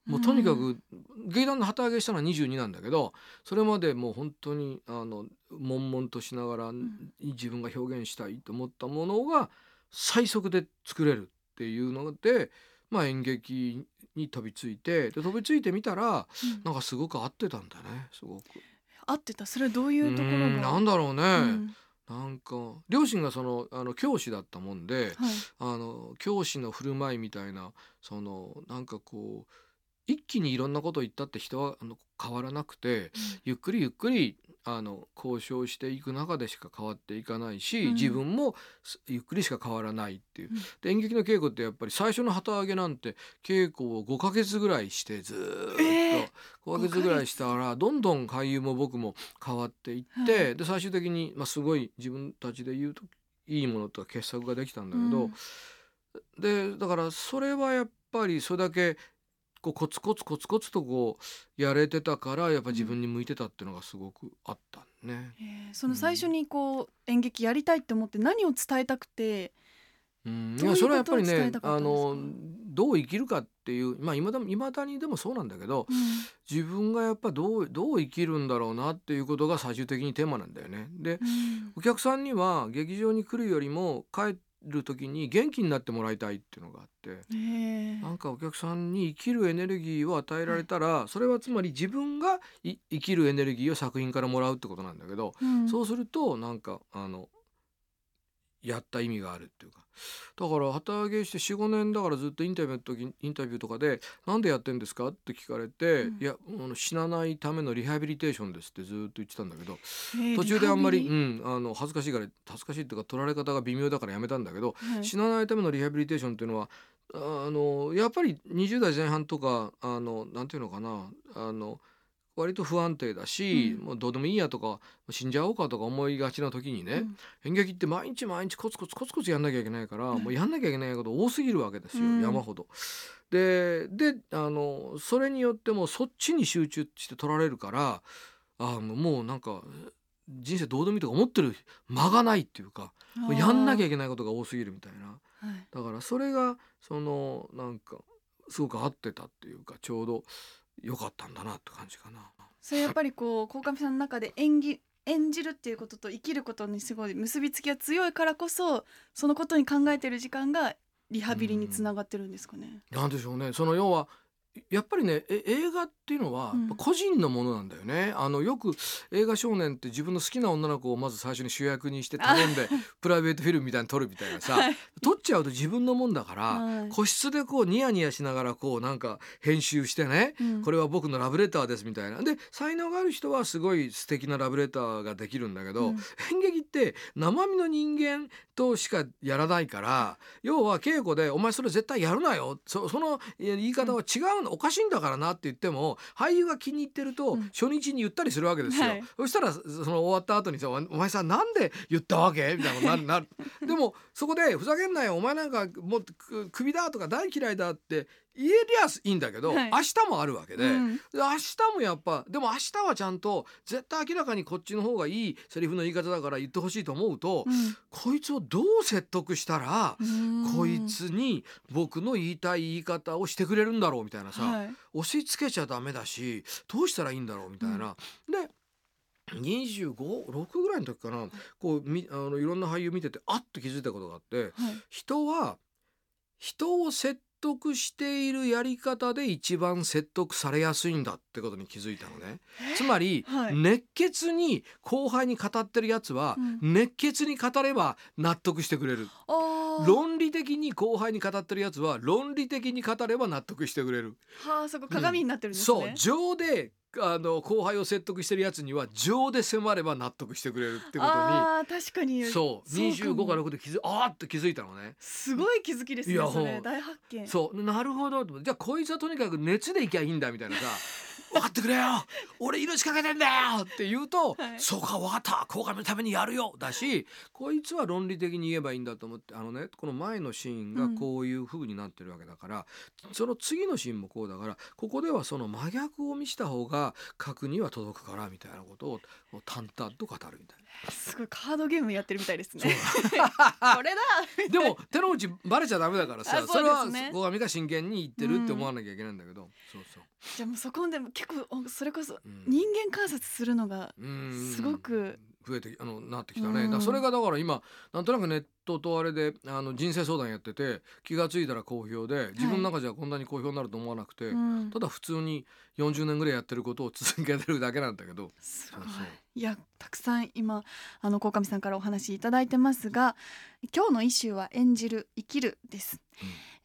もうとにかく劇団の旗揚げしたのは22なんだけどそれまでもう本当にあの悶々としながら、ん。自分が表現したいと思ったものが最速で作れるっていうので、まあ、演劇に飛びついてで飛びついてみたらうん。なんかすごく合ってたんだねすごく。合ってた？それはどういうところが？うんなんだろうね、うん。なんか両親がそのあの教師だったもんではい。あの教師の振る舞いみたいなそのなんかこう一気にいろんなことを言ったって人はあの変わらなくてゆっくりゆっくりあの交渉していく中でしか変わっていかないし、うん。自分もすゆっくりしか変わらないっていう、うん。で演劇の稽古ってやっぱり最初の旗揚げなんて稽古を5ヶ月ぐらいしてずーっと、えー5ヶ月ぐらいしたらどんどん俳優も僕も変わっていって、はい。で最終的に、まあ、すごい自分たちで言うといいものとか傑作ができたんだけど、うん。でだからそれはやっぱりそれだけこうコツコツコツコツとこうやれてたからやっぱ自分に向いてたっていうのがすごくあったね。えー。その最初にこう演劇やりたいって思って何を伝えたくて、うん、いやそれはやっぱりねあのどう生きるかっていうまあいまだ未だにでもそうなんだけど自分がやっぱどうどう生きるんだろうなっていうことが最終的にテーマなんだよね。でうん。お客さんには劇場に来るよりも帰る時に元気になってもらいたいっていうのがあって。えーなんかお客さんに生きるエネルギーを与えられたら、それはつまり自分がい生きるエネルギーを作品からもらうってことなんだけど、うんそうするとなんかあのやった意味があるっていうか。だから旗揚げして45年だからずっとインタビューの時インタビューとかで「なんでやってんですか?」って聞かれて「うんいやあの死なないためのリハビリテーションです」ってずっと言ってたんだけどえー途中であんまり、リうん、あの恥ずかしいから恥ずかしいっていうか取られ方が微妙だからやめたんだけど、はい。死なないためのリハビリテーションっていうのはあのやっぱり20代前半とかあのなんていうのかなあの割と不安定だし、うん。もうどうでもいいやとか死んじゃおうかとか思いがちな時にね、うん。演劇って毎日毎日コツコツコツコツやんなきゃいけないから、うん。もうやんなきゃいけないこと多すぎるわけですよ、うん。山ほど。でであのそれによってもそっちに集中して取られるからあのもうなんか人生どうでもいいとか思ってる間がないっていうかやんなきゃいけないことが多すぎるみたいな。はい。だからそれがそのなんかすごく合ってたっていうかちょうど良かったんだなって感じかな。それやっぱりこう鴻上さんの中で演技演じるっていうことと生きることにすごい結びつきが強いからこそそのことに考えてる時間がリハビリにつながってるんですかね。なんでしょうね。その要はやっぱりねえ映画っていうのは個人のものなんだよね、あのよく映画少年って自分の好きな女の子をまず最初に主役にして頼んで *laughs* プライベートフィルムみたいに撮るみたいなさ、はい。撮っちゃうと自分のもんだから、はい。個室でこうニヤニヤしながらこうなんか編集してね、うん。これは僕のラブレターですみたいな。で才能がある人はすごい素敵なラブレターができるんだけど、うん。演劇って生身の人間としかやらないから要は稽古で「お前それ絶対やるなよ。そその言い方は違うの、おかしいんだからな」って言っても俳優が気に入ってるとうん。初日に言ったりするわけですよ。はい。そしたらその終わった後にさ「おお前さなんで言ったわけ?」みたいなことになる。でもそこで「ふざけんなよお前なんかもうく首だ」とか「大嫌いだ」って言えりゃいいんだけど、はい。明日もあるわけで。うん。で明日もやっぱでも明日はちゃんと絶対明らかにこっちの方がいいセリフの言い方だから言ってほしいと思うと、こいつをどう説得したら、うん。こいつに僕の言いたい言い方をしてくれるんだろうみたいなさ、はい。押し付けちゃダメだしどうしたらいいんだろうみたいな。で256ぐらいの時かな。こうみあのいろんな俳優見ててあっと気づいたことがあってはい。人は人を説得しているやり方で一番説得されやすいんだってことに気づいたのね。つまり、はい。熱血に後輩に語ってるやつは、う熱血に語れば納得してくれる。あー論理的に後輩に語ってるやつは論理的に語れば納得してくれる。はあそこ鏡になってるんですそうね。情であの後輩を説得してるやつには情で迫れば納得してくれるってことああ確かに。にそうそうかも。25から6で気づあーって気づいたのね。すごい気づきですねそれ。大発見。そう。なるほど。じゃあこいつはとにかく熱でいきゃいいんだみたいなさ分かってくれよ。俺命かけてんだよって言うと、はい。そうか分かった。後輩のためにやるよ。だしこいつは論理的に言えばいいんだと思ってあのねこの前のシーンがこういう風になってるわけだから、その次のシーンもこうだからここではその真逆を見した方が核には届くからみたいなことを淡々と語るみたいな。すごいカードゲームやってるみたいですね。*laughs* これだ。でも手の内バレちゃダメだからさあそね。それは後上が真剣に言ってるって思わなきゃいけないんだけど、そうそう。じゃあもうそこでも結構おそれこそうん。人間観察するのがうん。すごく増えてあのなってきたね、うん。だからそれがだから今なんとなくネットとあれであの人生相談やってて気が付いたら好評で自分の中じゃこんなに好評になると思わなくて、うん。ただ普通に40年ぐらいやってることを続けてるだけなんだけど。すごい。いやたくさん今あの鴻上さんからお話いただいてますが今日のイシューは演じる生きるです、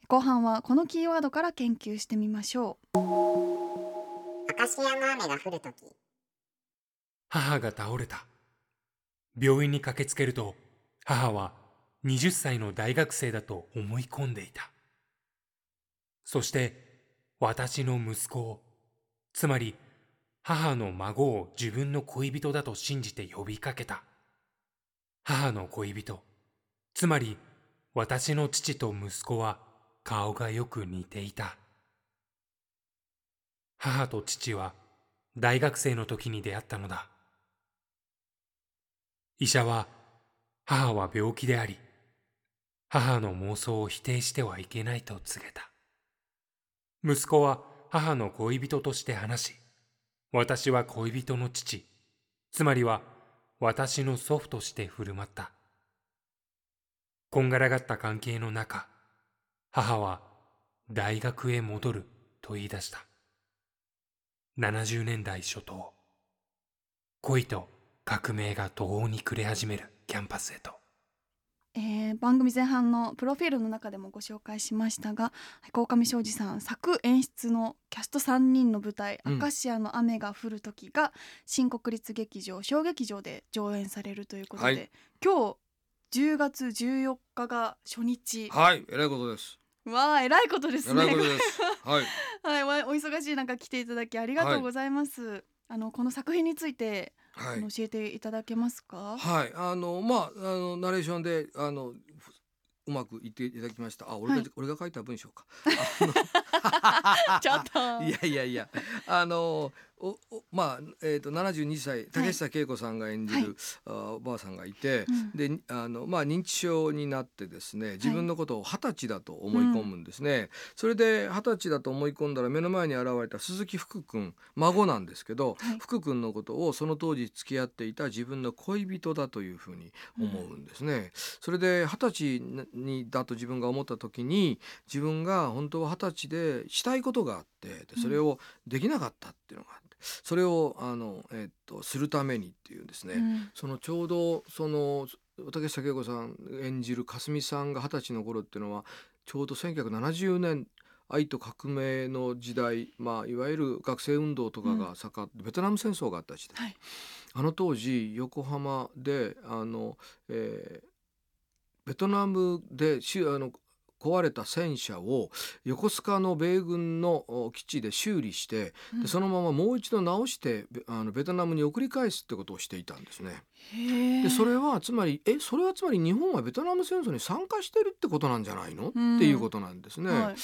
後半はこのキーワードから研究してみましょう。アカシアの雨が降るとき、母が倒れた。病院に駆けつけると、母は20歳の大学生だと思い込んでいた。そして、私の息子を、つまり母の孫を自分の恋人だと信じて呼びかけた。母の恋人、つまり私の父と息子は顔がよく似ていた。母と父は大学生の時に出会ったのだ。医者は母は病気であり、母の妄想を否定してはいけないと告げた。息子は母の恋人として話し、私は恋人の父、つまりは私の祖父として振る舞った。こんがらがった関係の中、母は大学へ戻ると言い出した。70年代初頭、恋と革命が途方に暮れ始めるキャンパスへと。えー番組前半のプロフィールの中でもご紹介しましたが鴻上庄司さん作演出のキャスト3人の舞台「うん。アカシアの雨が降る時」が新国立劇場小劇場で上演されるということで、はい。今日10月14日が初日。はいえらいことです。わあ偉いことですね。えらいことです。はい。*laughs* はいわお忙しい中来ていただきありがとうございます、あのこの作品について、はい。教えていただけますか？はい、あのまああのナレーションであのふうまく言っていただきました。あ、俺が、はい。俺が書いた文章か。*laughs* *laughs* ちょっと。いやいやいや、あのおおまあえー、と72歳竹下恵子さんが演じる、あおばあさんがいて、うん。であの、まあ、認知症になってですね自分のことを二十歳だと思い込むんですね、それで二十歳だと思い込んだら目の前に現れた鈴木福君孫なんですけど、はい。福君のことをその当時付き合っていた自分の恋人だというふうに思うんですね。それで二十歳にだと自分が思った時に自分が本当は二十歳でしたいことがあってでそれをできなかったっていうのがあってそれをあの、えっとするためにっていうですね、うん。そのちょうどその竹下恵子さん演じるかすみさんが二十歳の頃っていうのはちょうど1970年愛と革命の時代、まあ、いわゆる学生運動とかが盛ん、ベトナム戦争があった時代、はい。あの当時横浜であの、えーベトナムでしあの壊れた戦車を横須賀の米軍のお基地で修理して、うんでそのままもう一度直してべあのベトナムに送り返すってことをしていたんですね。でそれはつまりえそれはつまり日本はベトナム戦争に参加してるってことなんじゃないの、うん。っていうことなんですね。はい。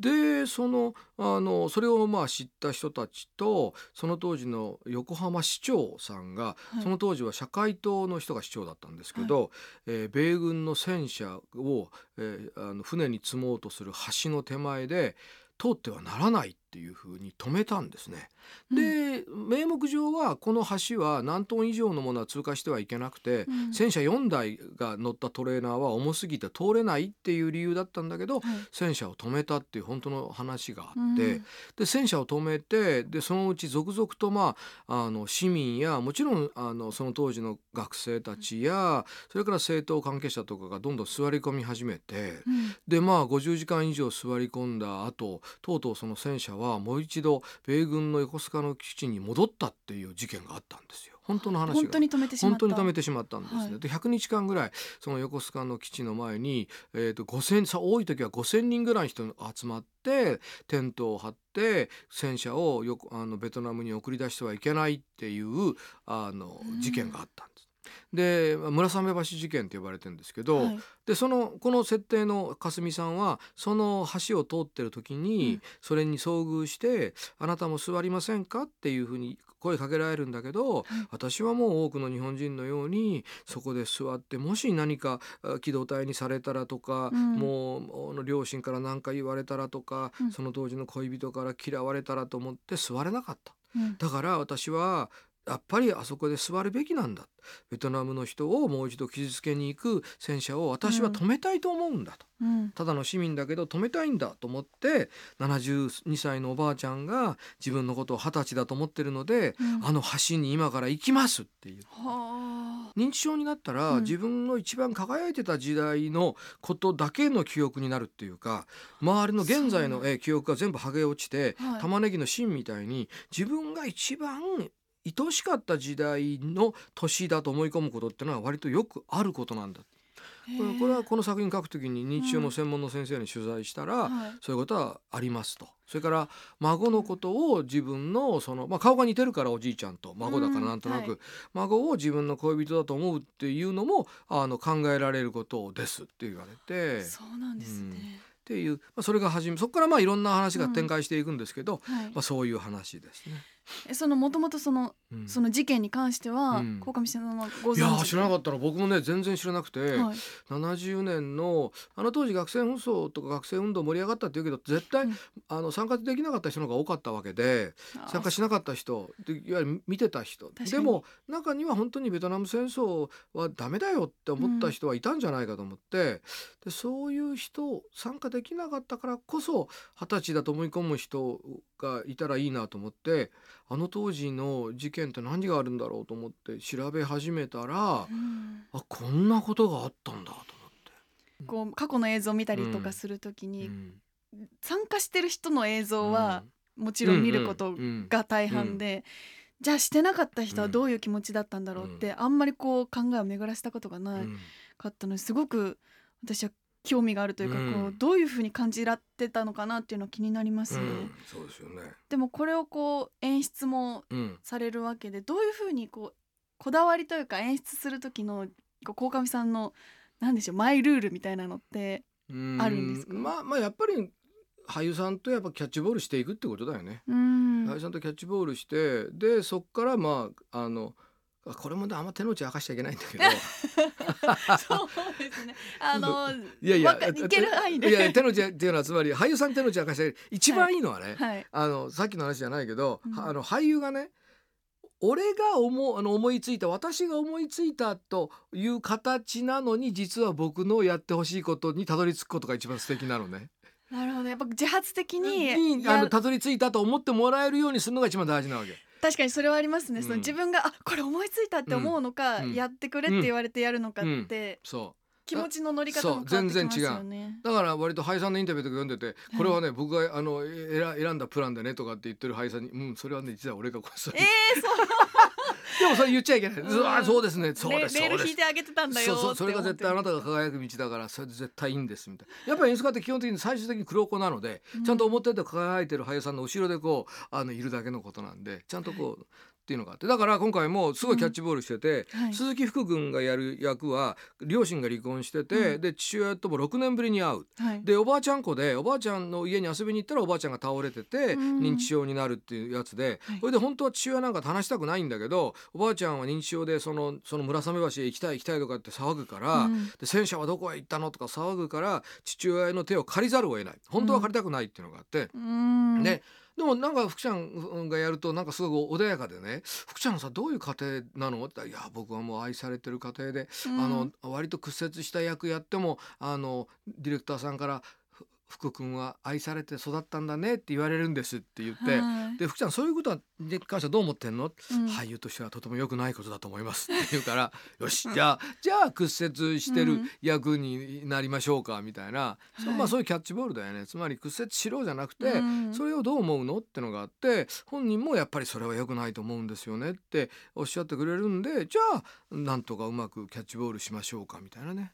でそのあのそれをまあ知った人たちとその当時の横浜市長さんが、はい。その当時は社会党の人が市長だったんですけど、えー米軍の戦車を、えーあの船に積もうとする橋の手前で通ってはならないっていうふうに止めたんですね。で名目上はこの橋は何トン以上のものは通過してはいけなくて、うん戦車4台が乗ったトレーナーは重すぎて通れないっていう理由だったんだけど、はい戦車を止めたっていう本当の話があって、うんで戦車を止めてでそのうち続々と、まあ、あの市民やもちろんあのその当時の学生たちやそれから政党関係者とかがどんどん座り込み始めて。うんでまあ50時間以上座り込んだ後とうとうその戦車はもう一度米軍の横須賀の基地に戻ったっていう事件があったんですよ。本当の話が。本当に止めてしまった。本当に止めてしまったんですね。はい。で100日間ぐらいその横須賀の基地の前に、えー、と5000さ多い時は5,000人ぐらいの人が集まってテントを張って戦車をよくあのベトナムに送り出してはいけないっていうあのうん。事件があったんです。でまあ村雨橋事件って呼ばれてるんですけど、はい。でそのこの設定のかすみさんはその橋を通ってる時に、うん。それに遭遇して「あなたも座りませんか?」っていうふうに声かけられるんだけど、私はもう多くの日本人のようにそこで座ってもし何かあ機動隊にされたらとか、うん。もう両親から何か言われたらとか、うん。その当時の恋人から嫌われたらと思って座れなかった。うん。だから私はやっぱりあそこで座るべきなんだ。ベトナムの人をもう一度傷つけに行く戦車を私は止めたいと思うんだと、うん。ただの市民だけど止めたいんだと思って72歳のおばあちゃんが自分のことを二十歳だと思ってるので、うん。あの橋に今から行きますっていう。はあ。認知症になったら、うん。自分の一番輝いてた時代のことだけの記憶になるっていうか周りの現在の記憶が全部剥げ落ちて、はい。玉ねぎの芯みたいに自分が一番愛しかった時代の年だと思い込むことってのは割とよくあることなんだ。これはこの作品書くときに認知症の専門の先生に取材したら、はい。そういうことはありますと。それから孫のことを自分のその、まあ、顔が似てるからおじいちゃんと孫だからなんとなく、うん。はい。孫を自分の恋人だと思うっていうのもあの考えられることですって言われて。っそうなんですね、ていう、まあ、それが始めそこからまあいろんな話が展開していくんですけど、はい。まあ、そういう話ですね。えそのもともとそのうん。その事件に関してはうん。鴻上さんはご存知？いやー知らなかったの僕もね全然知らなくて、はい。70年のあの当時学生紛争とか学生運動盛り上がったっていうけど絶対、うん。あの参加できなかった人の方が多かったわけであ参加しなかった人でいわゆる見てた人。でも中には本当にベトナム戦争はダメだよって思った人はいたんじゃないかと思って、でそういう人参加できなかったからこそ二十歳だと思い込む人がいたらいいなと思ってあの当時の事件って何があるんだろうと思って調べ始めたら、うん。あこんなことがあったんだと思って。こう過去の映像を見たりとかするときに、うん。参加してる人の映像はもちろん見ることうんが大半で、じゃあしてなかった人はどういう気持ちだったんだろうって、あんまりこう考えを巡らせたことがないうん。かったのですごく私は興味があるというか、うんこうどういうふうに感じらってたのかなっていうのは気になりますね。うんそうですよね。でもこれをこう演出もうんされるわけでどういうふうにこうこだわりというか演出する時のこう鴻上さんのなんでしょうマイルールみたいなのってうんあるんですか？まあまあやっぱり俳優さんとやっぱキャッチボールしていくってことだよね。俳優さんとキャッチボールしてでそっからまああのあこれもねあんま手の内明かしちゃいけないんだけど *laughs* そうですね。あのいやいやいける範囲で。いや手の内っていうのはつまり俳優さん手の内明かしちゃい一番いいのはね、はい。あのさっきの話じゃないけど、うんあの俳優がね俺が思うあの思いついた私が思いついたという形なのに実は僕のやってほしいことにたどり着くことが一番素敵なのね。なるほど。やっぱ自発的にやにあのたどり着いたと思ってもらえるようにするのが一番大事なわけ。確かにそれはありますね。そのうん。自分があこれ思いついたって思うのか、うん。やってくれって言われてやるのかって、そう気持ちの乗り方も変わってきます全然違う。よね。だから割と俳優さんのインタビューとか読んでて、これはね僕があのえ選選んだプランでねとかって言ってる俳優さんに「うんそれはね実は俺がこれそれええそう。*laughs* でもそれ言っちゃいけない、うん。あそうですね。そうレです。レール引いてあげてたんだよそうそれが絶対あなたがが輝く道だからそれで絶対いいんですみたい。なやっぱり演出家って基本的に最終的に黒子なので、ちゃんと表で輝いてる俳優さんの後ろでこうあのいるだけのことなんでちゃんとこう、っていうのがあってだから今回もすごいキャッチボールしてて、はい。鈴木福君がやる役は両親が離婚してて、うんで父親とも6年ぶりに会う。はい、でおばあちゃん子でおばあちゃんの家に遊びに行ったらおばあちゃんが倒れててうん。認知症になるっていうやつで、はい。それで本当は父親なんかと話したくないんだけどおばあちゃんは認知症でそのその村雨橋へ行きたい行きたいとかって騒ぐから、うん。で戦車はどこへ行ったのとか騒ぐから父親の手を借りざるを得ない。本当は借りたくないっていうのがあって、うーんででもなんか福ちゃんがやるとなんかすごく穏やかでね「福ちゃんはさどういう家庭なの?」って言ったら「いや僕はもう愛されてる家庭でうんあの割と屈折した役やってもあのディレクターさんから「ふ福君は愛されて育ったんだね」って言われるんですって言って。はい。で福ちゃんそういうことに関してはどう思ってんの、うん。俳優としてはとても良くないことだと思いますって言うから *laughs* よしじゃあじゃあ屈折してるうん。役になりましょうかみたいな、そはいまあそういうキャッチボールだよね。つまり屈折しろじゃなくて、うん。それをどう思うのってのがあって本人もやっぱりそれは良くないと思うんですよねっておっしゃってくれるんでじゃあなんとかうまくキャッチボールしましょうかみたいなね。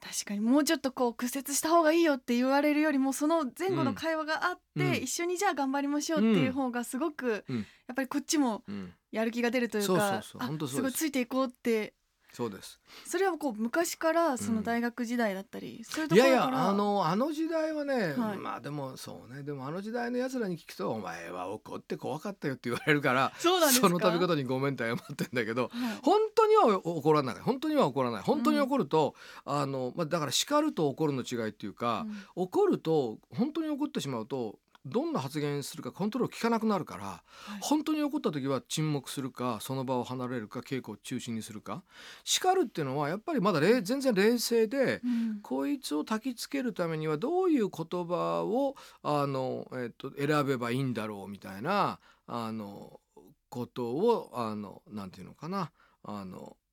確かにもうちょっとこう屈折した方がいいよって言われるよりもその前後の会話があって、うん。一緒にじゃあ頑張りましょうっていう方がすごく、うん。やっぱりこっちもうん、やる気が出るというかすごいついていこうってそうです。それはこう昔からその大学時代だったり、そういうといやいころからやあのあの時代はね、はい。まあでもそうね。でもあの時代のやつらに聞くと「お前は怒って怖かったよ」って言われるからそうなんですか？の度ごとにごめんって謝ってんだけどはい。本当には怒らない。本当には怒らない。本当に怒ると、あのまあ、だから叱ると怒るの違いっていうか、うん。怒ると本当に怒ってしまうとどんな発言するかコントロール効かなくなるから、本当に怒った時は沈黙するかその場を離れるか稽古を中心にするか。叱るっていうのはやっぱりまだ冷全然冷静で、うん。こいつを焚きつけるためにはどういう言葉をあの、えっと、選べばいいんだろうみたいなあのことをあのなんていうのかなあのえ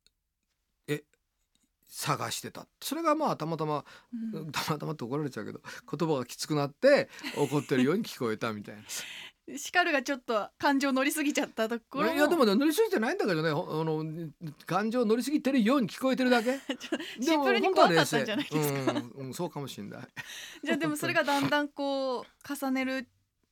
探してたそれがまあたまたまうんたまたまって怒られちゃうけど言葉がきつくなって怒ってるように聞こえたみたいな。叱るがちょっと感情乗りすぎちゃったところもいやでもね乗りすぎてないんだけどねほあの感情乗りすぎてるように聞こえてるだけ。*laughs* シンプルに怖かったんじゃないですかうんうん、そうかもしれない。*laughs* じゃあでもそれがだんだんこう重ねる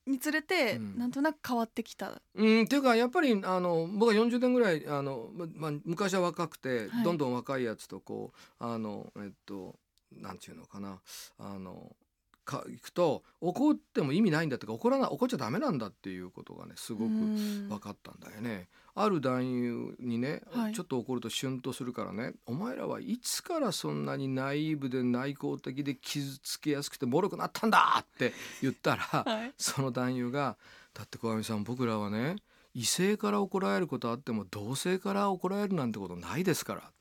につれて、うんなんとなく変わってきた。うん、っていうかやっぱりあの僕は40年ぐらいあの、ままあ、昔は若くて、はいどんどん若いやつとこうあのえっとなんていうのかなあのか行くと怒っても意味ないんだってか怒らない怒っちゃダメなんだっていうことがねすごくうん分かったんだよね。ある男優にね、はい。ちょっと怒るとシュンとするからね「お前らはいつからそんなにナイーブで内向的で傷つけやすくて脆くなったんだ!」って言ったら、*laughs* はい。その男優が「だって小上さん僕らはね異性から怒られることあっても同性から怒られるなんてことないですから」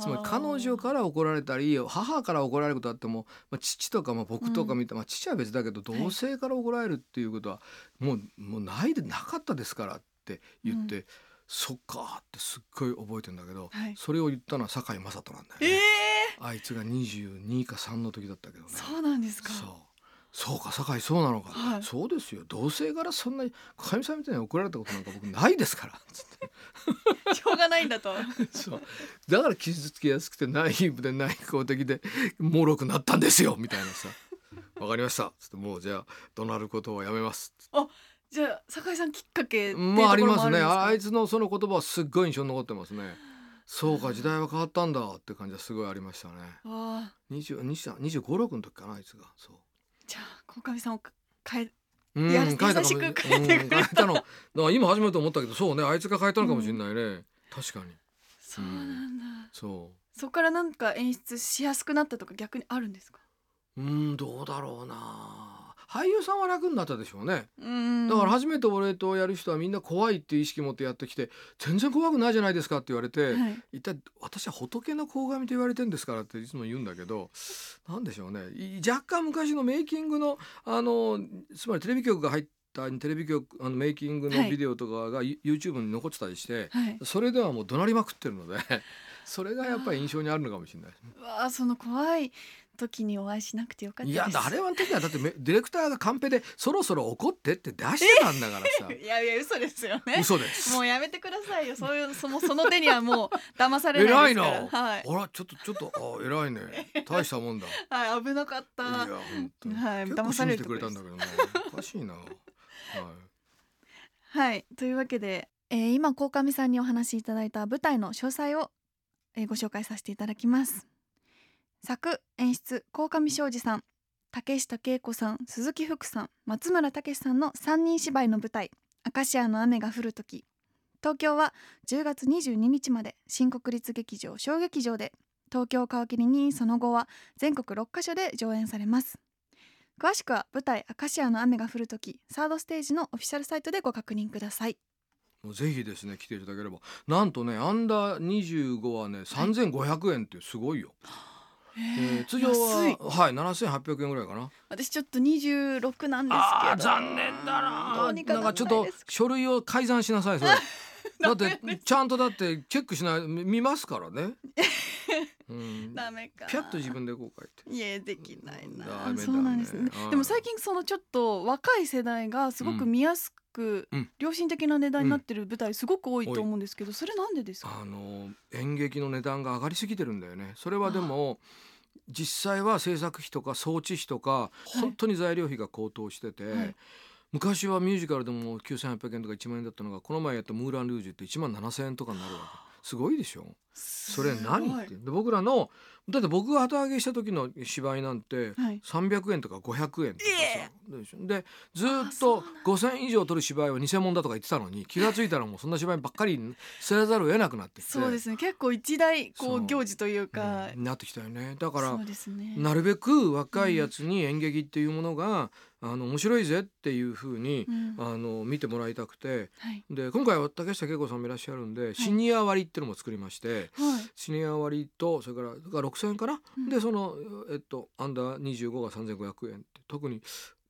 つまり彼女から怒られたり母から怒られることあっても、まあ、父とかまあ僕とか見て、まあ、父は別だけど同性から怒られるっていうことはもうもうないでなかったですからって言って、そっかってすっごい覚えてんだけど、はい。それを言ったのは堺雅人なんだよえね、えあいつが22か3の時だったけどね。そうなんですか？そう。そうか堺そうなのか、はい。そうですよ。同性からそんなにかみさんみたいに怒られたことなんか僕ないですから。つってしょうがないんだと。*laughs* そう。だから傷つきやすくてナイーブで内向的で脆くなったんですよみたいなさ「わかりました」つってもうじゃあ怒鳴ることをやめます。つってじゃあ酒井さんきっかけまあありもますね。ああいつのその言葉はすっごい印象に残ってますね。そうか時代は変わったんだって感じはすごいありましたね。*laughs* あ。あ20 25、6の時かなあいつが。そう。じゃあ鴻上さんを変えうんや書いたしく書いてくれるうたの。だから今初めて思ったけどそうねあいつが書いたのかもしれないね、確かに。そうなんだ。そそこからなんか演出しやすくなったとか逆にあるんですか？ううんどうだろうな俳優さんは楽になったでしょうね。うん。だから初めて俺とやる人はみんな怖いっていう意識持ってやってきて全然怖くないじゃないですかって言われて、はい。一体私は仏の鴻上と言われてんですからっていつも言うんだけどなんでしょうね。い若干昔のメイキングのあのつまりテレビ局が入ったテレビ局あのメイキングのはい。ビデオとかが YouTube に残ってたりして、はい。それではもう怒鳴りまくってるので *laughs* それがやっぱり印象にあるのかもしれない。うわあその怖い時にお会いしなくてよかったいやあれは時はだってめ *laughs* ディレクターがカンペで「そろそろ怒って」って出してたんだからさ *laughs* いやいや嘘ですよね嘘です。もうやめてくださいよそういうそのその手にはもう騙されな偉いいですな。からはいあらちょっとちょっとあ偉いね。*laughs* 大したもんだ。いはい危なかったや本当に。はい騙されてくれたんだけどな。おかしいな。はい。はいというわけで、えー今鴻上さんにお話しいただいた舞台の詳細を、えーご紹介させていただきます作演出鴻上庄司さん竹下恵子さん鈴木福さん松村武さんの3人芝居の舞台「アカシアの雨が降る時」東京は10月22日まで新国立劇場小劇場で。東京を皮切りにその後は全国6カ所で上演されます。詳しくは舞台「アカシアの雨が降る時」サードステージのオフィシャルサイトでご確認ください。ぜひですね来ていただければ。なんとねアンダー25はね3500円ってすごいよ、えー通常ははい7800円ぐらいかな。私ちょっと26なんですけど。残念だなどうにかなんかちょっと書類を改ざんしなさいそれ。*laughs* だってちゃんとだってチェックしないみ見ますからね、*laughs* うん、ダメか。ピャッと自分でこう書いて。いえできないな。ダメだね。そうなんですね。はいでも最近そのちょっと若い世代がすごく見やすく、うん。良心的な値段になってる舞台すごく多いと思うんですけど、それなんでですか？あの演劇の値段が上がりすぎてるんだよね。それはでも実際は制作費とか装置費とかい。本当に材料費が高騰してて、はい。昔はミュージカルでも9800円とか1万円だったのがこの前やった「ムーラン・ルージュ」って1万7000円とかになるわけ。すごいでしょそれ何って。で僕らのだって僕が旗揚げした時の芝居なんてはい。300円とか500円とかえさでしょ。でずーっと5,000円以上取る芝居は偽物だとか言ってたのに気が付いたらもうそんな芝居ばっかり捨てざるを得なくなってきて。そうですね。結構一大こそうう行事というか、うん。なってきたよね。だからね。なるべく若いやつに演劇っていうものが、あの面白いぜっていうふうに、うん。あの見てもらいたくて。はい。で今回は竹下恵子さんもいらっしゃるんで、シニア割っていうのも作りましてはいシニア割とそれからだから6,000円かな、うん。でそのえっとアンダー25が3,500円って特に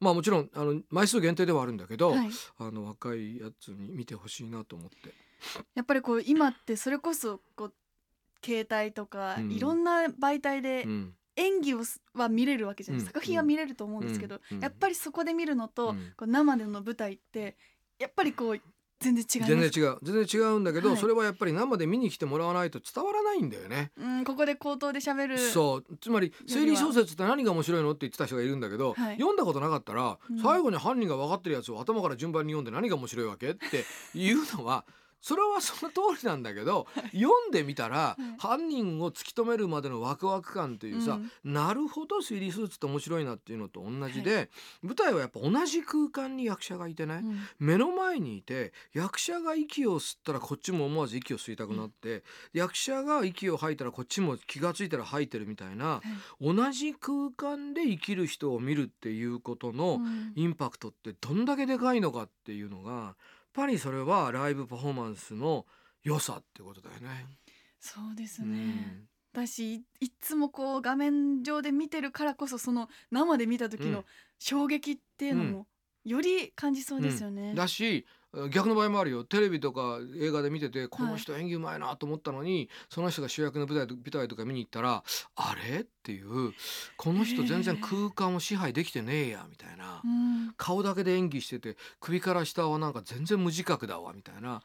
まあもちろんあの枚数限定ではあるんだけど、はい。あの若いやつに見てほしいなと思って。やっぱりこう今ってそれこそこう携帯とか、うん。いろんな媒体でうん。演技をすは見れるわけじゃないうん。作品は見れると思うんですけど、うん。うん。やっぱりそこで見るのと、うん。こう生での舞台ってやっぱりこう全然違います。全然違う。全然違うんだけど、はい。それはやっぱり生で見に来てもらわないと伝わらないんだよね。うん、ここで口頭で喋るそう。つまり推理小説って何が面白いのって言ってた人がいるんだけど、はい。読んだことなかったら、うん。最後に犯人が分かってるやつを頭から順番に読んで何が面白いわけっていうのはそれはその通りなんだけど、*laughs* 読んでみたら、い。犯人を突き止めるまでのワクワク感っていうさ、うん。なるほど推理スーツって面白いなっていうのと同じで、舞台はやっぱ同じ空間に役者がいてね、うん。目の前にいて役者が息を吸ったらこっちも思わず息を吸いたくなって、役者が息を吐いたらこっちも気が付いたら吐いてるみたいなはい。同じ空間で生きる人を見るっていうことのうん。インパクトってどんだけでかいのかっていうのがぱりそれはライブパフォーマンスの良さってことだよね。そうですうね、ん私いつもこう画面上で見てるからこそその生で見た時うんの衝撃っていうのもより感じそうですよね。だし逆の場合もあるよ。テレビとか映画で見ててこの人演技うまいなと思ったのに、その人が主役の舞台と舞台とか見に行ったらあれ？っていうこの人全然空間を支配できてねえやみたいな、うん。顔だけで演技してて首から下はなんか全然無自覚だわみたいな。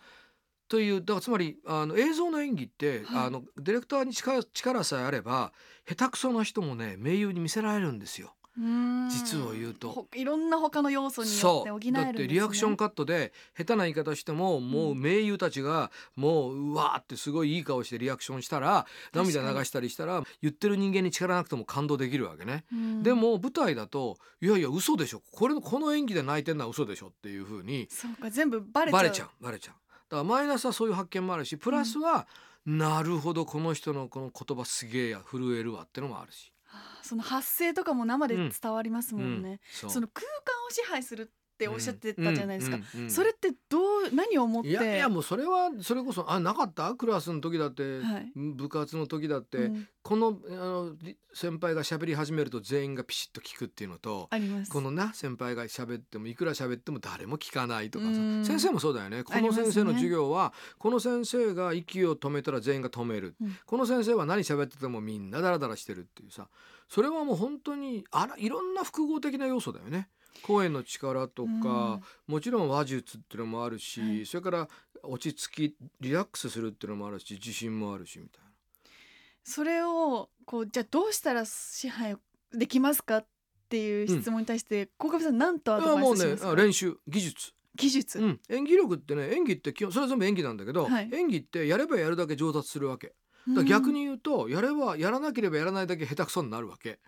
というだからつまりあの映像の演技って、はい。あのディレクターに力力さえあれば下手くそな人もね名優に見せられるんですよ。うん。実を言うと。ほいろんな他の要素によそって補えるね、うだってリアクションカットで下手な言い方してももう名優たちがもううわーってすごいいい顔してリアクションしたら涙流したりしたら言ってる人間に力なくても感動できるわけね。うん。でも舞台だといやいや嘘でしょ。これこの演技で泣いてんのは嘘でしょっていうふうにそうか全部バレちゃう。バレちゃう。バレちゃう。だからマイナスはそういう発見もあるしプラスは、なるほどこの人のこの言葉すげえや震えるわってのもあるし、その発声とかも生で伝わりますもんね、そう。その空間を支配するっておっしゃってたじゃないですか、それってどう何を思って？いやいやもうそれはそれこそあなかった？クラスの時だって、はい。部活の時だって、うん。このあのり先輩が喋り始めると全員がピシッと聞くっていうのとこのな先輩が喋ってもいくら喋っても誰も聞かないとかさうん。先生もそうだよね。この先生の授業は、この先生が息を止めたら全員が止める、うん。この先生は何喋っててもみんなダラダラしてるっていうさ。それはもう本当にあらいろんな複合的な要素だよね。声の力とか、もちろん話術っていうのもあるし、はい。それから落ち着きリラックスするっていうのもあるし自信もあるしみたいな。それをこうじゃあどうしたら支配できますかっていう質問に対して鴻上さん何とアドバイスしますか、あ練習。技術、技術、うん、演技力ってね演技って基本それは全部演技なんだけど、はい。演技ってやればやるだけ上達するわけ。だ逆に言うとやればやらなければやらないだけ下手くそになるわけ。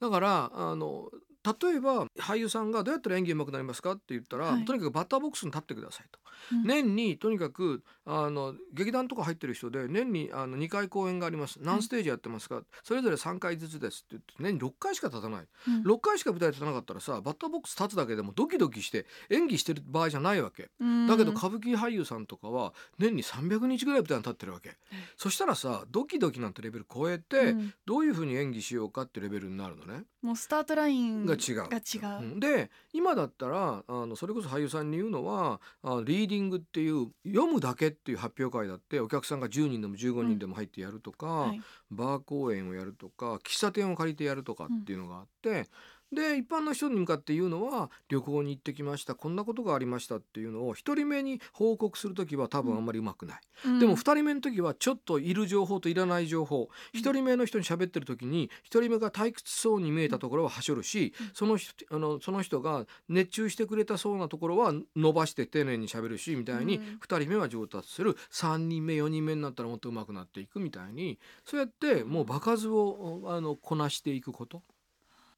だからあの例えば俳優さんがどうやったら演技上手くなりますか？って言ったら、はいとにかくバッターボックスに立ってくださいと、うん。年にとにかくあの劇団とか入ってる人で年にあの2回公演があります。何ステージやってますか、それぞれ3回ずつですって言って年に6回しか立たない。うん。6回しか舞台立たなかったらさバッターボックス立つだけでもドキドキして演技してる場合じゃないわけ。うん。だけど歌舞伎俳優さんとかは年に300日ぐらい舞台に立ってるわけ、そしたらさドキドキなんてレベル超えて、うん。どういうふうに演技しようかってレベルになるのね。もうスタートラインが違う。が違う、う。ん。で今だったらあのそれこそ俳優さんに言うのはあリーディングっていう読むだけっていう発表会だってお客さんが10人でも15人でも入ってやるとか、はい。バー公演をやるとか喫茶店を借りてやるとかっていうのがあって、で一般の人に向かって言うのは旅行に行ってきましたこんなことがありましたっていうのを一人目に報告する時は多分あんまりうまくない、うん。でも二人目の時はちょっといる情報といらない情報。一人目の人に喋ってる時に一人目が退屈そうに見えたところははしょるし、その人あのその人が熱中してくれたそうなところは伸ばして丁寧に喋るしみたいにうん。二人目は上達する。三人目四人目になったらもっと上手くなっていくみたいにそうやってもう場数をあのこなしていくこと。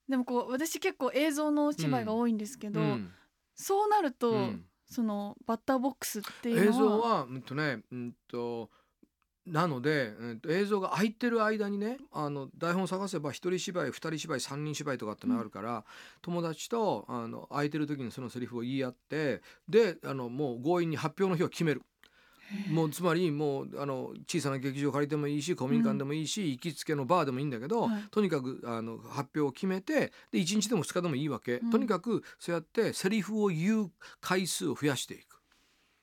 でもこう私結構映像のお芝居が多いんですけど、うん。そうなると、うん。そのバッターボックスっていう映像はうんとねうんとなので、うんと映像が空いてる間にねあの台本探せば一人芝居二人芝居三人芝居とかってのあるから、友達とあの空いてる時にそのセリフを言い合ってであのもう強引に発表の日を決める。もうつまりもうあの小さな劇場借りてもいいし公民館でもいいし、行きつけのバーでもいいんだけど、はい。とにかくあの発表を決めてで1日でも2日でもいいわけ、うん。とにかくそうやってセリフを言う回数を増やしていく。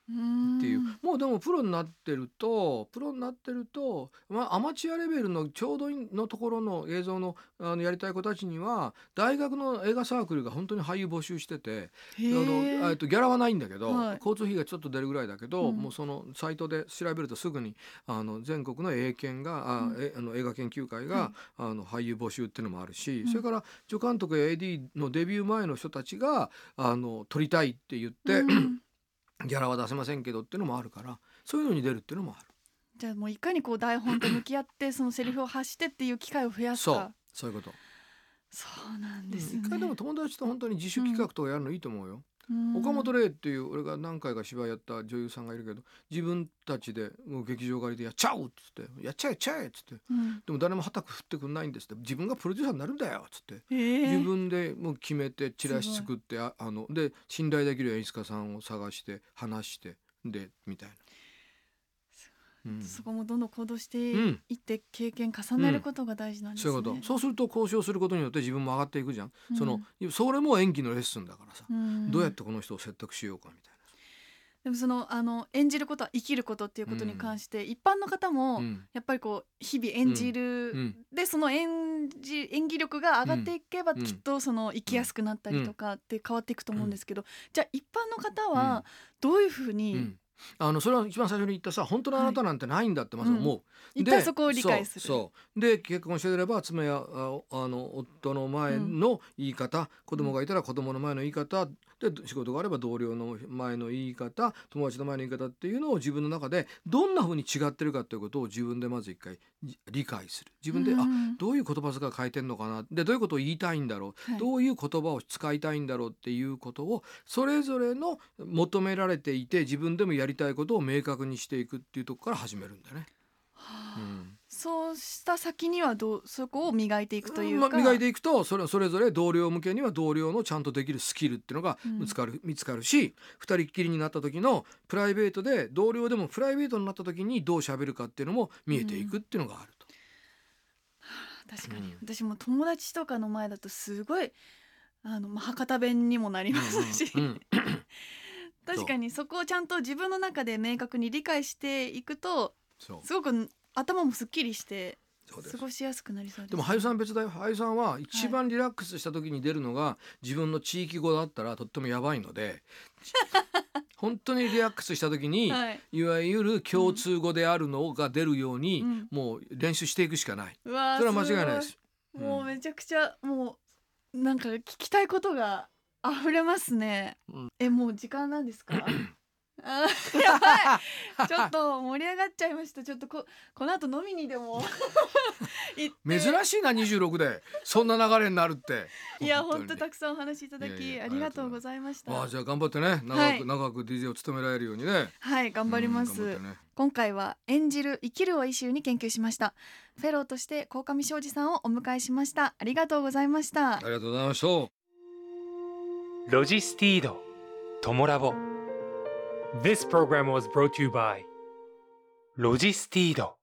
っていう。もうでもプロになってるとプロになってると、まあ、アマチュアレベルのちょうどのところの映像のあのやりたい子たちには大学の映画サークルが本当に俳優募集しててへあーのえっとギャラはないんだけど、はい。交通費がちょっと出るぐらいだけど、うん。もうそのサイトで調べるとすぐにあの全国の英検があ、うん。えあの映画研究会が、はい。あの俳優募集っていうのもあるし、うん。それから助監督や AD のデビュー前の人たちがあの撮りたいって言って、うんギャラは出せませんけどっていうのもあるからそういうのに出るっていうのもある。じゃあもういかにこう台本と向き合ってそのセリフを発してっていう機会を増やすそうかそういうこと。そうなんですね一回でも友達と本当に自主企画とかやるのいいと思うよ。うん。岡本玲っていう俺が何回か芝居やった女優さんがいるけど自分たちでもう劇場借りでやっちゃおうっつってやっちゃえやっちゃえっつって。うん。でも誰も旗振ってくんないんですって。自分がプロデューサーになるんだよっつって。え。ー自分でもう決めてチラシ作ってああので信頼できる演出家さんを探して話してでみたいな。うん。そこもどんどん行動してうん。いって経験重ねることが大事なんですね。そういうこと。そうすると交渉することによって自分も上がっていくじゃん、うん。そのそれも演技のレッスンだからさ、うん。どうやってこの人を説得しようかみたいでもそのあの演じることは生きることっていうことに関して、一般の方も、な。うん。やっぱりこう日々演じる、うん。でその演じ演技力が上がっていけば、うん。きっとその生きやすくなったりとかって変わっていくと思うんですけど、じゃあ一般の方はどういうふうにうんあのそれは一番最初に言ったさ本当のあなたなんてないんだってまず思う、一旦そこを理解する。そうそう。で結婚していれば妻やああの夫の前の言い方、子供がいたら子供の前の言い方で仕事があれば同僚の前の言い方友達の前の言い方っていうのを自分の中でどんな風に違ってるかということを自分でまず一回じ理解する。自分で、あうんどういう言葉遣い変えてんのかな？でどういうことを言いたいんだろう、はい。どういう言葉を使いたいんだろうっていうことをそれぞれの求められていて自分でもやりたいことを明確にしていくっていうところから始めるんだよね。はあ。うんそうした先にはどうそこを磨いていくというか、まあ、磨いていくとそれそれぞれ同僚向けには同僚のちゃんとできるスキルっていうのがうん。見つかる,、見つかるし二人っきりになった時のプライベートで同僚でもプライベートになった時にどう喋るかっていうのも見えていくっていうのがあると。確かに、うん。私も友達とかの前だとすごいあの、まあ、博多弁にもなりますし、うん。うん。*laughs* 確かにそこをちゃんと自分の中で明確に理解していくとすごく頭もすっきりして過ごしやすくなりそうです。でも俳優さん別だよ。俳優さんは一番リラックスした時に出るのが自分の地域語だったらとってもやばいので *laughs* 本当にリラックスした時に、はい、いわゆる共通語であるのが出るように、うん。もう練習していくしかない。うわーそれは間違いないです。もうめちゃくちゃもうなんか聞きたいことが溢れますね、うん。えもう時間なんですか？*coughs* *laughs* やばい。ちょっと盛り上がっちゃいました。ちょっとここの後飲みにでも。*laughs* 行って。珍しいな26で。そんな流れになるって。いや本当たくさんお話しいただきいやいやありがとうございました。ああじゃあ頑張ってね。長く、はい。長く DJ を務められるようにね。はい頑張ります、ね。今回は演じる生きるをイシューに研究しました。フェローとして鴻上庄司さんをお迎えしました。ありがとうございました。ありがとうございました。ロジスティードトモラボ This program was brought to you by ロジスティード